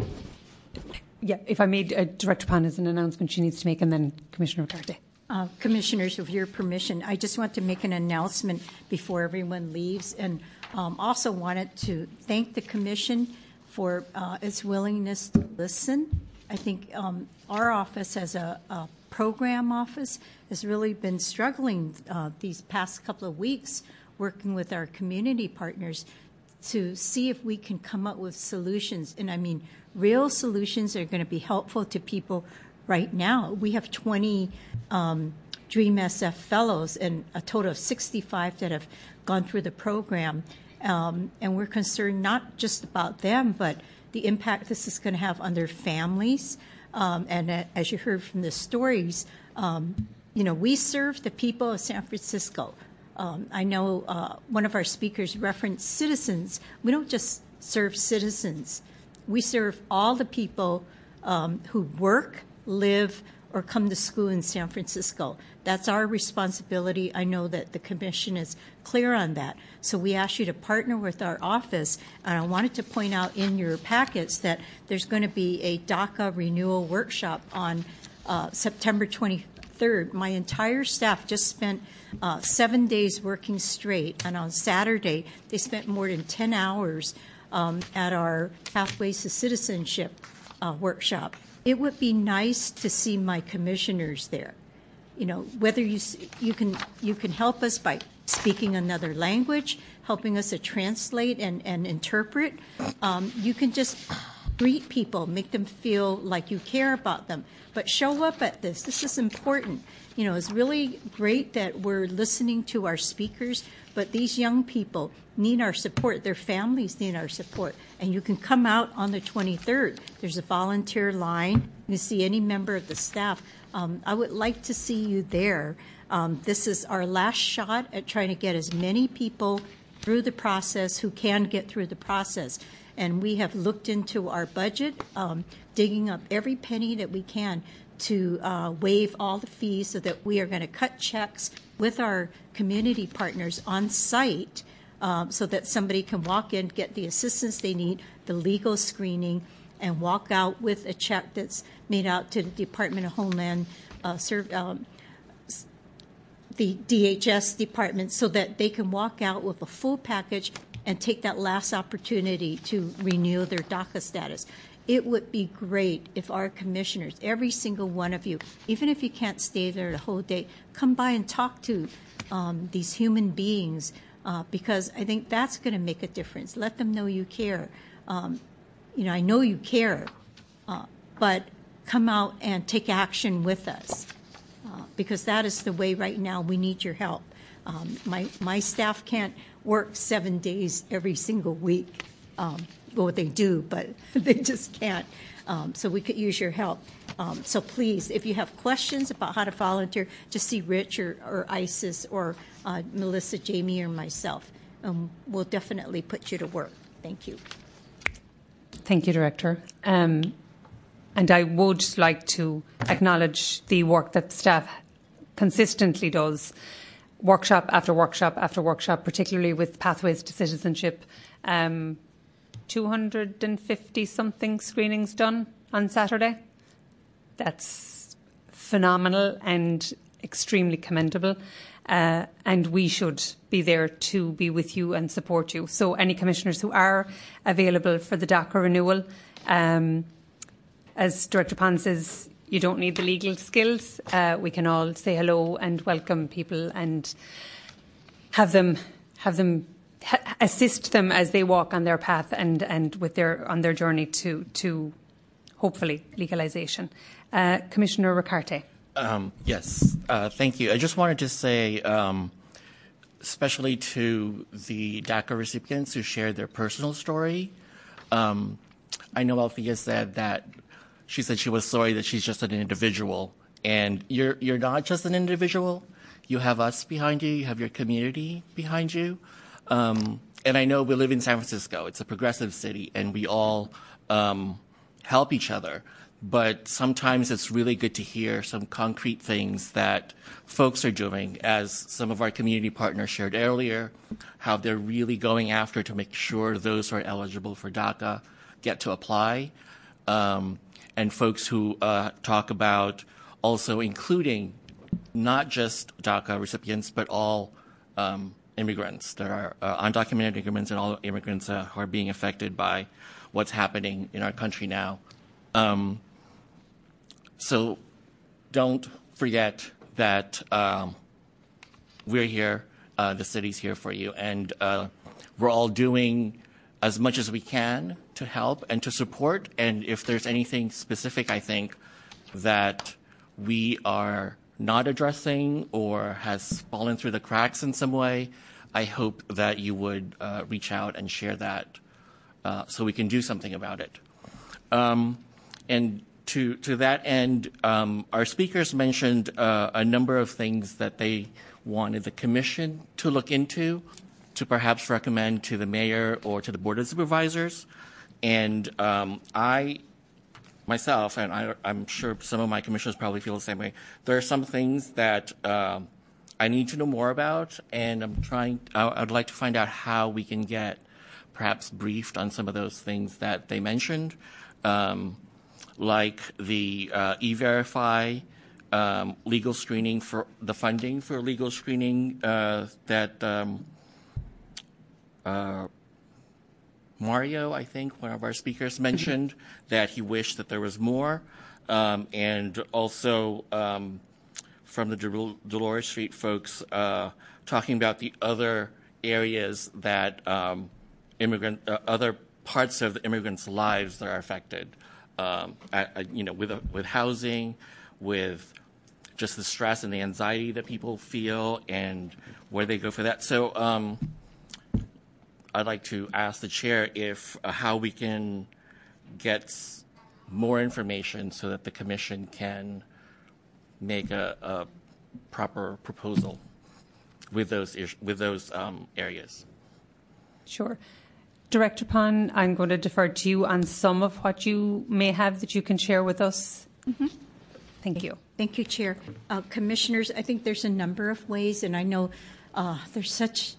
Yeah, if I made uh, Director Pon as an announcement she needs to make, and then Commissioner Ricarte. Uh, commissioners, with your permission, I just want to make an announcement before everyone leaves, and um, also wanted to thank the commission for uh, its willingness to listen. I think um, our office, as a, a, program office, has really been struggling uh, these past couple of weeks working with our community partners to see if we can come up with solutions. And I mean, real solutions are going to be helpful to people right now. We have 20 um, Dream SF fellows and a total of 65 that have gone through the program. Um, and we're concerned not just about them, but the impact this is going to have on their families. Um, and uh, as you heard from the stories, um, you know, we serve the people of San Francisco. Um, I know uh, one of our speakers referenced citizens. We don't just serve citizens, we serve all the people um, who work, live, or come to school in San Francisco. That's our responsibility. I know that the Commission is clear on that. So we ask you to partner with our office. And I wanted to point out in your packets that there's going to be a DACA renewal workshop on uh, September 23rd. My entire staff just spent uh, seven days working straight. And on Saturday, they spent more than 10 hours um, at our Pathways to Citizenship uh, workshop. It would be nice to see my commissioners there. You know, whether you, you, can, you can help us by speaking another language, helping us to translate and, and interpret. Um, you can just greet people, make them feel like you care about them. But show up at this. This is important. You know, it's really great that we're listening to our speakers, but these young people need our support. Their families need our support. And you can come out on the 23rd. There's a volunteer line. You can see any member of the staff. Um, I would like to see you there. Um, this is our last shot at trying to get as many people through the process who can get through the process. And we have looked into our budget, um, digging up every penny that we can to uh, waive all the fees so that we are going to cut checks with our community partners on site um, so that somebody can walk in, get the assistance they need, the legal screening, and walk out with a check that's made out to the Department of Homeland uh, um, the DHS department so that they can walk out with a full package and take that last opportunity to renew their DACA status. It would be great if our commissioners, every single one of you, even if you can't stay there the whole day, come by and talk to um, these human beings uh, because I think that's going to make a difference. Let them know you care. Um, you know, I know you care, uh, but come out and take action with us uh, because that is the way right now we need your help. Um, my, my staff can't work seven days every single week. Well, they do, but they just can't. Um, so we could use your help. Um, so please, if you have questions about how to volunteer, just see Rich or, or Isis or uh, Melissa, Jamie, or myself. Um, we'll definitely put you to work. Thank you. Thank you, Director. Um, and I would like to acknowledge the work that staff consistently does, workshop after workshop after workshop, particularly with Pathways to Citizenship. Um, 250 something screenings done on Saturday. That's phenomenal and extremely commendable. Uh, and we should be there to be with you and support you. So, any commissioners who are available for the DACA renewal, um, as Director Pon says, you don't need the legal skills. Uh, we can all say hello and welcome people and have them have them assist them as they walk on their path and, and with their on their journey to to hopefully legalisation. Uh, Commissioner Ricarte. Um, yes, uh, thank you. I just wanted to say, um, especially to the DACA recipients who shared their personal story. Um, I know Althea said that she said she was sorry that she's just an individual, and you're you're not just an individual. You have us behind you. You have your community behind you. Um, and I know we live in San Francisco. It's a progressive city, and we all um, help each other. But sometimes it's really good to hear some concrete things that folks are doing, as some of our community partners shared earlier, how they're really going after to make sure those who are eligible for DACA get to apply. Um, and folks who uh, talk about also including not just DACA recipients, but all um, immigrants that are uh, undocumented immigrants and all immigrants uh, who are being affected by what's happening in our country now. Um, so don't forget that um, we're here, uh, the city's here for you, and uh, we're all doing as much as we can to help and to support. And if there's anything specific, I think, that we are not addressing or has fallen through the cracks in some way, I hope that you would uh, reach out and share that uh, so we can do something about it. Um, and to, to that end, um, our speakers mentioned uh, a number of things that they wanted the commission to look into, to perhaps recommend to the mayor or to the board of supervisors. And um, I myself, and I, am sure some of my commissioners probably feel the same way. There are some things that uh, I need to know more about, and I'm trying. I, would like to find out how we can get perhaps briefed on some of those things that they mentioned, um, like the uh, e-verify. Um, legal screening for the funding for legal screening uh, that um, uh, Mario, I think, one of our speakers mentioned that he wished that there was more. Um, and also um, from the Del- Dolores Street folks uh, talking about the other areas that um, immigrant, uh, other parts of the immigrants' lives that are affected. Um, I, I, you know, with with housing, with just the stress and the anxiety that people feel, and where they go for that. So, um, I'd like to ask the chair if uh, how we can get more information so that the commission can make a, a proper proposal with those with those um, areas. Sure. Director Pon, I'm going to defer to you on some of what you may have that you can share with us. Mm-hmm. Thank you. Thank you, Chair. Uh, commissioners, I think there's a number of ways, and I know uh, there's such,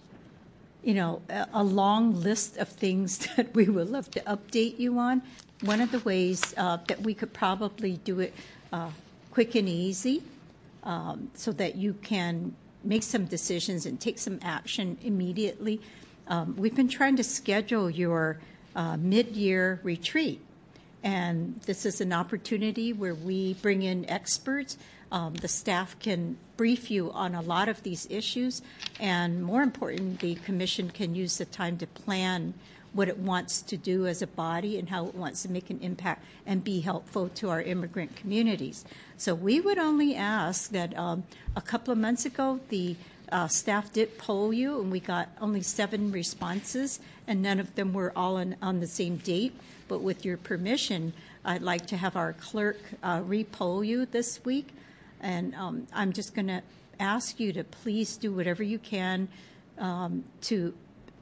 you know, a, long list of things that we would love to update you on. One of the ways uh, that we could probably do it uh, quick and easy um, so that you can make some decisions and take some action immediately um, we've been trying to schedule your uh, mid year retreat. And this is an opportunity where we bring in experts. Um, the staff can brief you on a lot of these issues. And more important, the Commission can use the time to plan what it wants to do as a body and how it wants to make an impact and be helpful to our immigrant communities. So we would only ask that um, a couple of months ago, the uh, staff did poll you, and we got only seven responses, and none of them were all on, on the same date. But with your permission, I'd like to have our clerk uh, re-poll you this week, and um, I'm just going to ask you to please do whatever you can um, to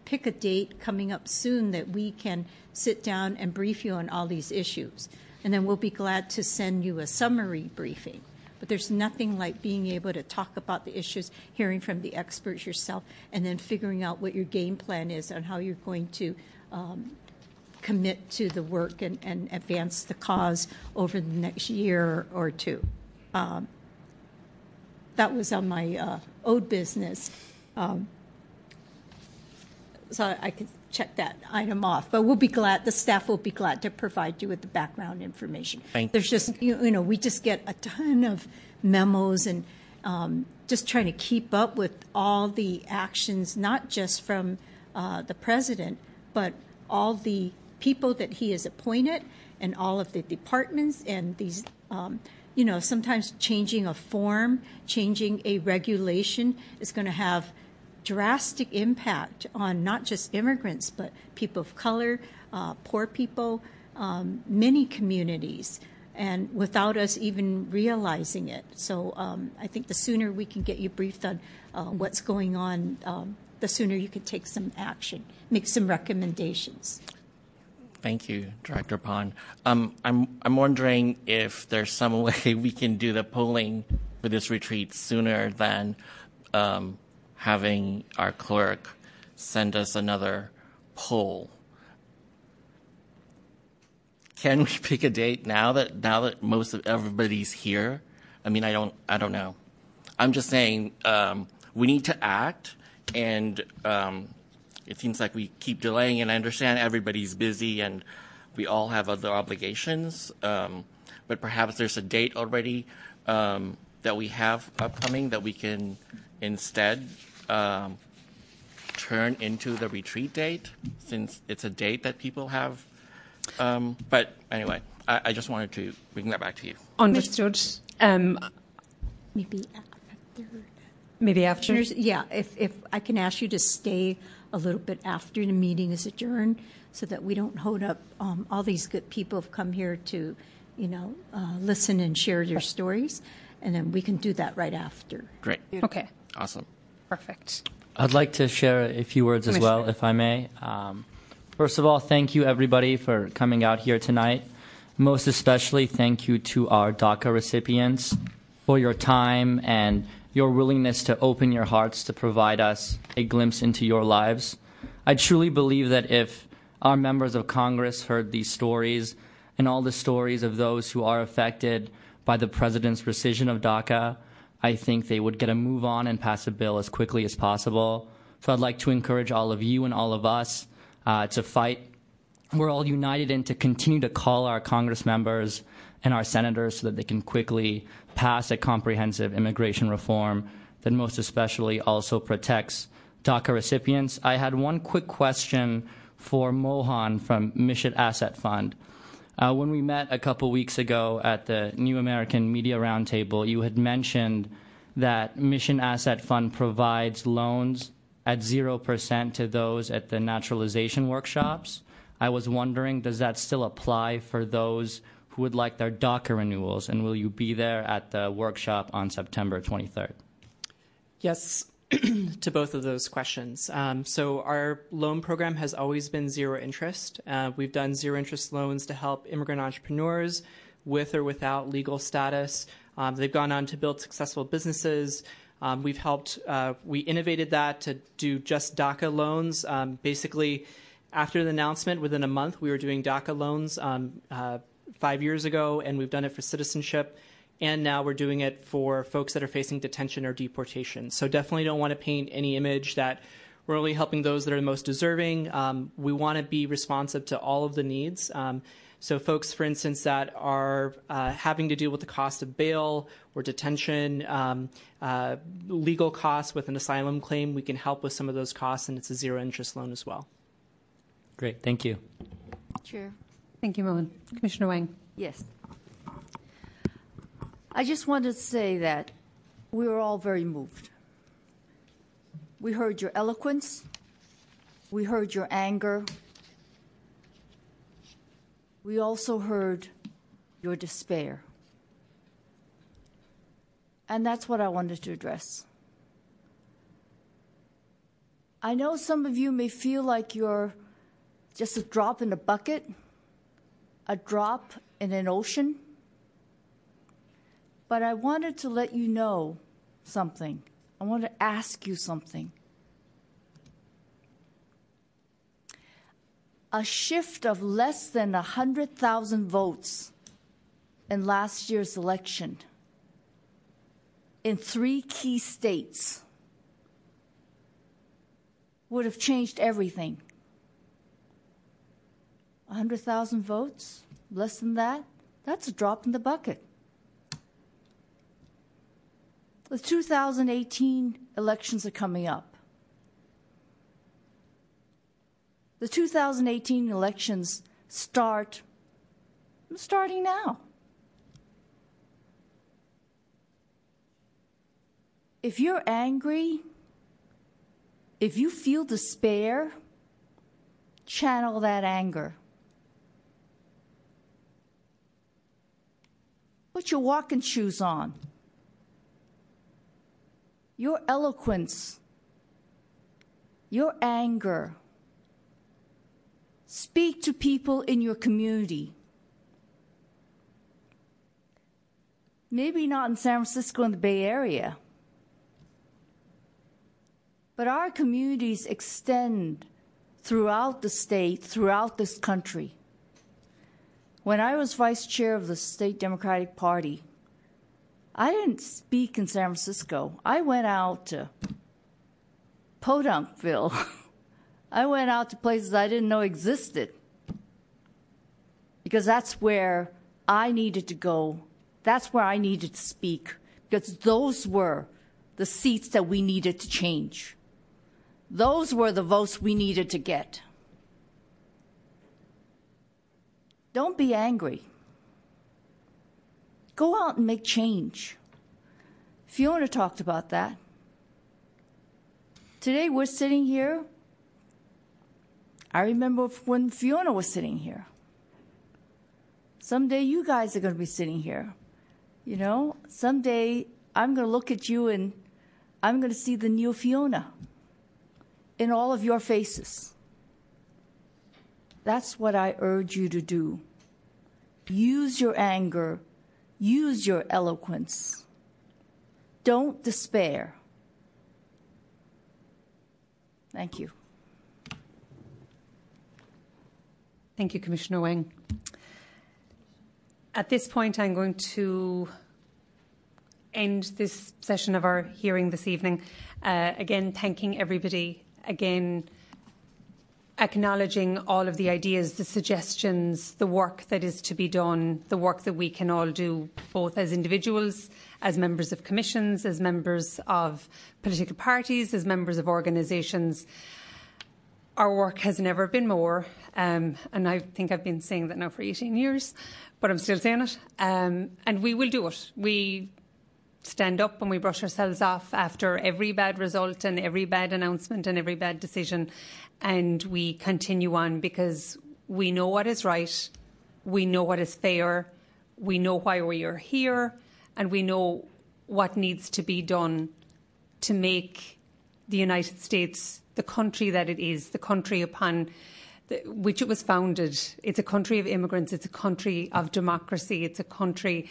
pick a date coming up soon that we can sit down and brief you on all these issues. And then we'll be glad to send you a summary briefing. But there's nothing like being able to talk about the issues, hearing from the experts yourself, and then figuring out what your game plan is on how you're going to um, commit to the work and, and, advance the cause over the next year or two. Um, that was on my uh, old business. Um, so I could check that item off. But we'll be glad, the staff will be glad to provide you with the background information. Thank There's just, you, you know, we just get a ton of memos and um, just trying to keep up with all the actions, not just from uh, the president, but all the people that he has appointed and all of the departments and these, um, you know, sometimes changing a form, changing a regulation is going to have drastic impact on not just immigrants, but people of color, uh, poor people, um, many communities, and without us even realizing it. So um, I think the sooner we can get you briefed on uh, what's going on, um, the sooner you can take some action, make some recommendations. Thank you, Director Pon. Um, I'm I'm wondering if there's some way we can do the polling for this retreat sooner than um, having our clerk send us another poll. Can we pick a date now that now that most of everybody's here? I mean, I don't I don't know. I'm just saying um, we need to act, and um, it seems like we keep delaying. And I understand everybody's busy, and we all have other obligations. Um, but perhaps there's a date already um, that we have upcoming that we can instead um, turn into the retreat date since it's a date that people have. Um, but anyway, I, I, just wanted to bring that back to you. Understood. Um, maybe after. Maybe after. Yeah, if if I can ask you to stay a little bit after the meeting is adjourned, so that we don't hold up. Um, all these good people have come here to, you know, uh, listen and share their stories, and then we can do that right after. Great. Okay. Awesome. Perfect. I'd like to share a few words as well, if I may. Um, first of all, thank you everybody for coming out here tonight. Most especially, thank you to our DACA recipients for your time and your willingness to open your hearts to provide us a glimpse into your lives. I truly believe that if our members of Congress heard these stories and all the stories of those who are affected by the president's rescission of DACA, I think they would get a move on and pass a bill as quickly as possible. So I'd like to encourage all of you and all of us uh, to fight. We're all united and to continue to call our Congress members and our senators so that they can quickly pass a comprehensive immigration reform that most especially also protects DACA recipients. I had one quick question for Mohan from Mission Asset Fund. Uh, when we met a couple weeks ago at the New American Media Roundtable, you had mentioned that Mission Asset Fund provides loans at 0% to those at the naturalization workshops. I was wondering, does that still apply for those who would like their DACA renewals, and will you be there at the workshop on September 23rd? Yes, to both of those questions. Um, so, our loan program has always been zero interest. Uh, we've done zero interest loans to help immigrant entrepreneurs with or without legal status. Um, they've gone on to build successful businesses. Um, we've helped, uh, we innovated that to do just DACA loans. Um, basically, after the announcement, within a month, we were doing DACA loans um, uh, five years ago, and we've done it for citizenship. And now we're doing it for folks that are facing detention or deportation. So definitely don't want to paint any image that we're only helping those that are the most deserving. Um, we want to be responsive to all of the needs. Um, so, folks, for instance, that are uh, having to deal with the cost of bail or detention, um, uh, legal costs with an asylum claim, we can help with some of those costs, and it's a zero interest loan as well. Great, thank you. Chair. Thank you, Mohan. Commissioner Wang. Yes. I just wanted to say that we were all very moved. We heard your eloquence, we heard your anger, we also heard your despair. And that's what I wanted to address. I know some of you may feel like you're just a drop in a bucket, a drop in an ocean. But I wanted to let you know something. I want to ask you something. A shift of less than 100,000 votes in last year's election in three key states would have changed everything. 100,000 votes, less than that, that's a drop in the bucket. The 2018 elections are coming up. The 2018 elections start starting now. If you're angry, if you feel despair, channel that anger. Put your walking shoes on your eloquence, your anger. Speak to people in your community. Maybe not in San Francisco and the Bay Area, but our communities extend throughout the state, throughout this country. When I was vice chair of the State Democratic Party, I didn't speak in San Francisco. I went out to Podunkville. I went out to places I didn't know existed because that's where I needed to go. That's where I needed to speak because those were the seats that we needed to change. Those were the votes we needed to get. Don't be angry. Go out and make change. Fiona talked about that. Today we're sitting here. I remember when Fiona was sitting here. Someday you guys are going to be sitting here. You know, someday I'm going to look at you and I'm going to see the new Fiona in all of your faces. That's what I urge you to do. Use your anger Use your eloquence. Don't despair. Thank you. Thank you, Commissioner Wang. At this point, I'm going to end this session of our hearing this evening. Uh, again, thanking everybody. Again, acknowledging all of the ideas, the suggestions, the work that is to be done, the work that we can all do, both as individuals, as members of commissions, as members of political parties, as members of organisations. our work has never been more, um, and I think I've been saying that now for 18 years, but I'm still saying it. Um, and we will do it. We stand up and we brush ourselves off after every bad result and every bad announcement and every bad decision, and we continue on because we know what is right, we know what is fair, we know why we are here, and we know what needs to be done to make the United States the country that it is, the country upon which it was founded. It's a country of immigrants, it's a country of democracy, it's a country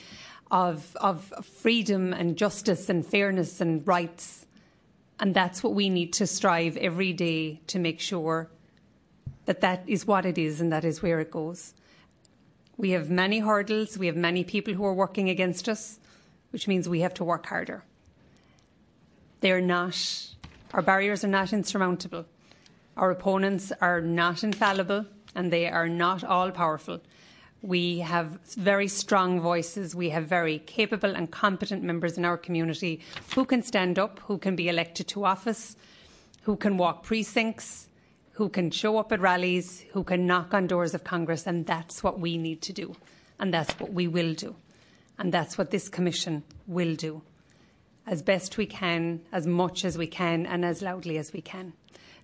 of, of freedom and justice and fairness and rights. And that's what we need to strive every day to make sure that that is what it is and that is where it goes. We have many hurdles, we have many people who are working against us, which means we have to work harder. They're not our barriers are not insurmountable. Our opponents are not infallible and they are not all powerful. We have very strong voices. We have very capable and competent members in our community who can stand up, who can be elected to office, who can walk precincts, who can show up at rallies, who can knock on doors of Congress, and that's what we need to do. And that's what we will do. And that's what this Commission will do as best we can, as much as we can, and as loudly as we can.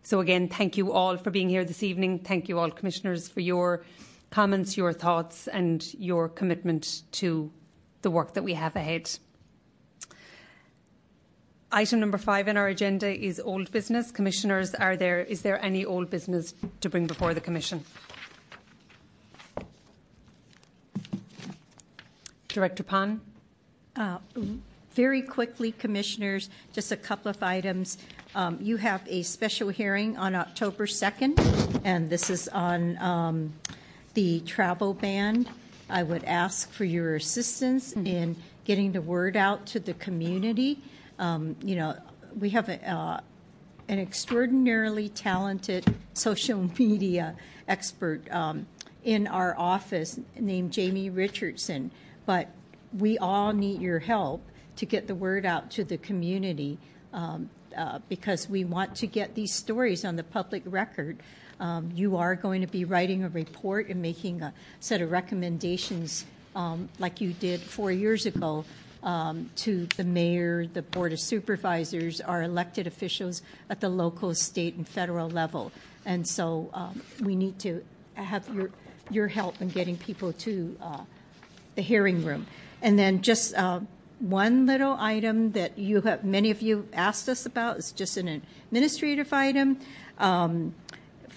So, again, thank you all for being here this evening. Thank you all, Commissioners, for your comments, your thoughts, and your commitment to the work that we have ahead. Item number five on our agenda is old business. Commissioners, are there, is there any old business to bring before the Commission? Director Pon? Uh, very quickly, Commissioners, just a couple of items. Um, you have a special hearing on October 2nd, and this is on um, the travel ban. I would ask for your assistance mm-hmm. in getting the word out to the community. Um, you know, we have a, uh, an extraordinarily talented social media expert um, in our office named Jamie Richardson, but we all need your help to get the word out to the community um, uh, because we want to get these stories on the public record. Um, you are going to be writing a report and making a set of recommendations um, like you did four years ago um, to the mayor, the board of supervisors, our elected officials at the local, state, and federal level. And so um, we need to have your your help in getting people to uh, the hearing room. And then just uh, one little item that you have, many of you asked us about. is just an administrative item. Um,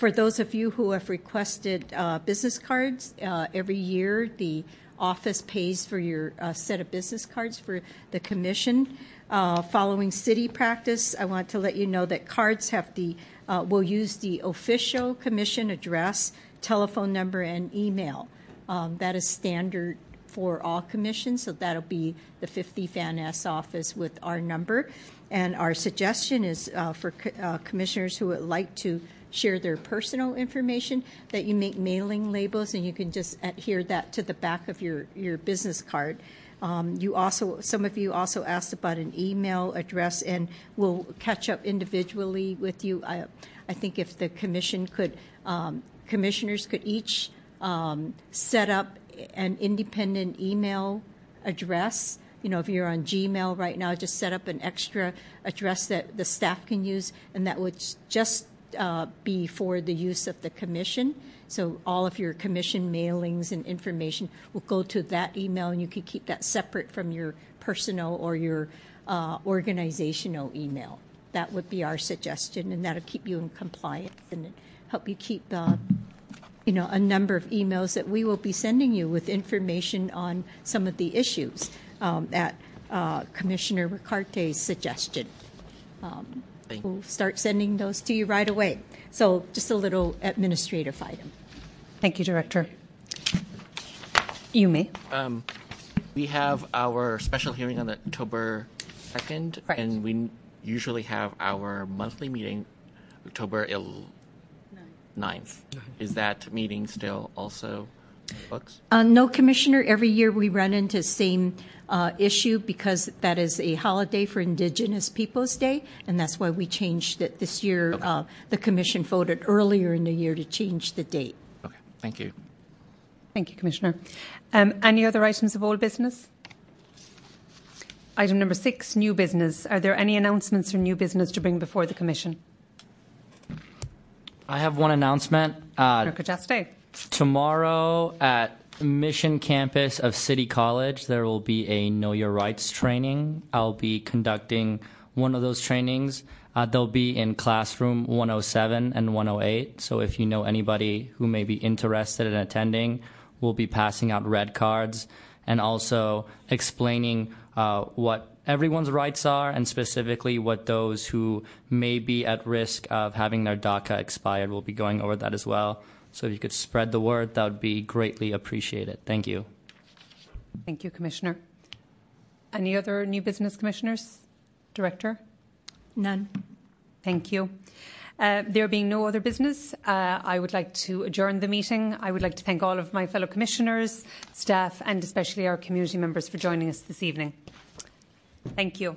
for those of you who have requested uh, business cards, uh, every year the office pays for your uh, set of business cards for the commission. Uh, following city practice, I want to let you know that cards have the uh, will use the official commission address, telephone number, and email. Um, that is standard for all commissions, so that'll be the 50 Van Ness office with our number. And our suggestion is uh, for co- commissioners who would like to share their personal information that you make mailing labels and you can just adhere that to the back of your, your business card. Um, you also, some of you also asked about an email address, and we'll catch up individually with you. I, I think if the commission could, um, commissioners could each um, set up an independent email address. You know, if you're on Gmail right now, just set up an extra address that the staff can use, and that would just uh, be for the use of the commission. So all of your commission mailings and information will go to that email, and you can keep that separate from your personal or your uh, organizational email. That would be our suggestion, and that'll keep you in compliance and help you keep uh, you know, a number of emails that we will be sending you with information on some of the issues um, at uh, Commissioner Ricarte's suggestion. Um, we'll start sending those to you right away. So just a little administrative item. Thank you, Director. You may. Um, we have our special hearing on October 2nd, right. and we usually have our monthly meeting October 11th 9th. Is that meeting still also Books? Uh, no, Commissioner. Every year we run into same uh, issue because that is a holiday for Indigenous Peoples Day, and that's why we changed it this year. Uh, the Commission voted earlier in the year to change the date. Okay, thank you. Thank you, Commissioner. Um, any other items of old business? Item number six, new business. Are there any announcements or new business to bring before the Commission? I have one announcement. Uh, Director Chaste. Tomorrow at Mission Campus of City College, there will be a Know Your Rights training. I'll be conducting one of those trainings. Uh, they'll be in classroom 107 and 108. So if you know anybody who may be interested in attending, we'll be passing out red cards and also explaining uh, what everyone's rights are and specifically what those who may be at risk of having their DACA expired. We'll be going over that as well. So if you could spread the word, that would be greatly appreciated. Thank you. Thank you, Commissioner. Any other new business commissioners? Director? None. Thank you. Uh, there being no other business, uh, I would like to adjourn the meeting. I would like to thank all of my fellow commissioners, staff, and especially our community members for joining us this evening. Thank you.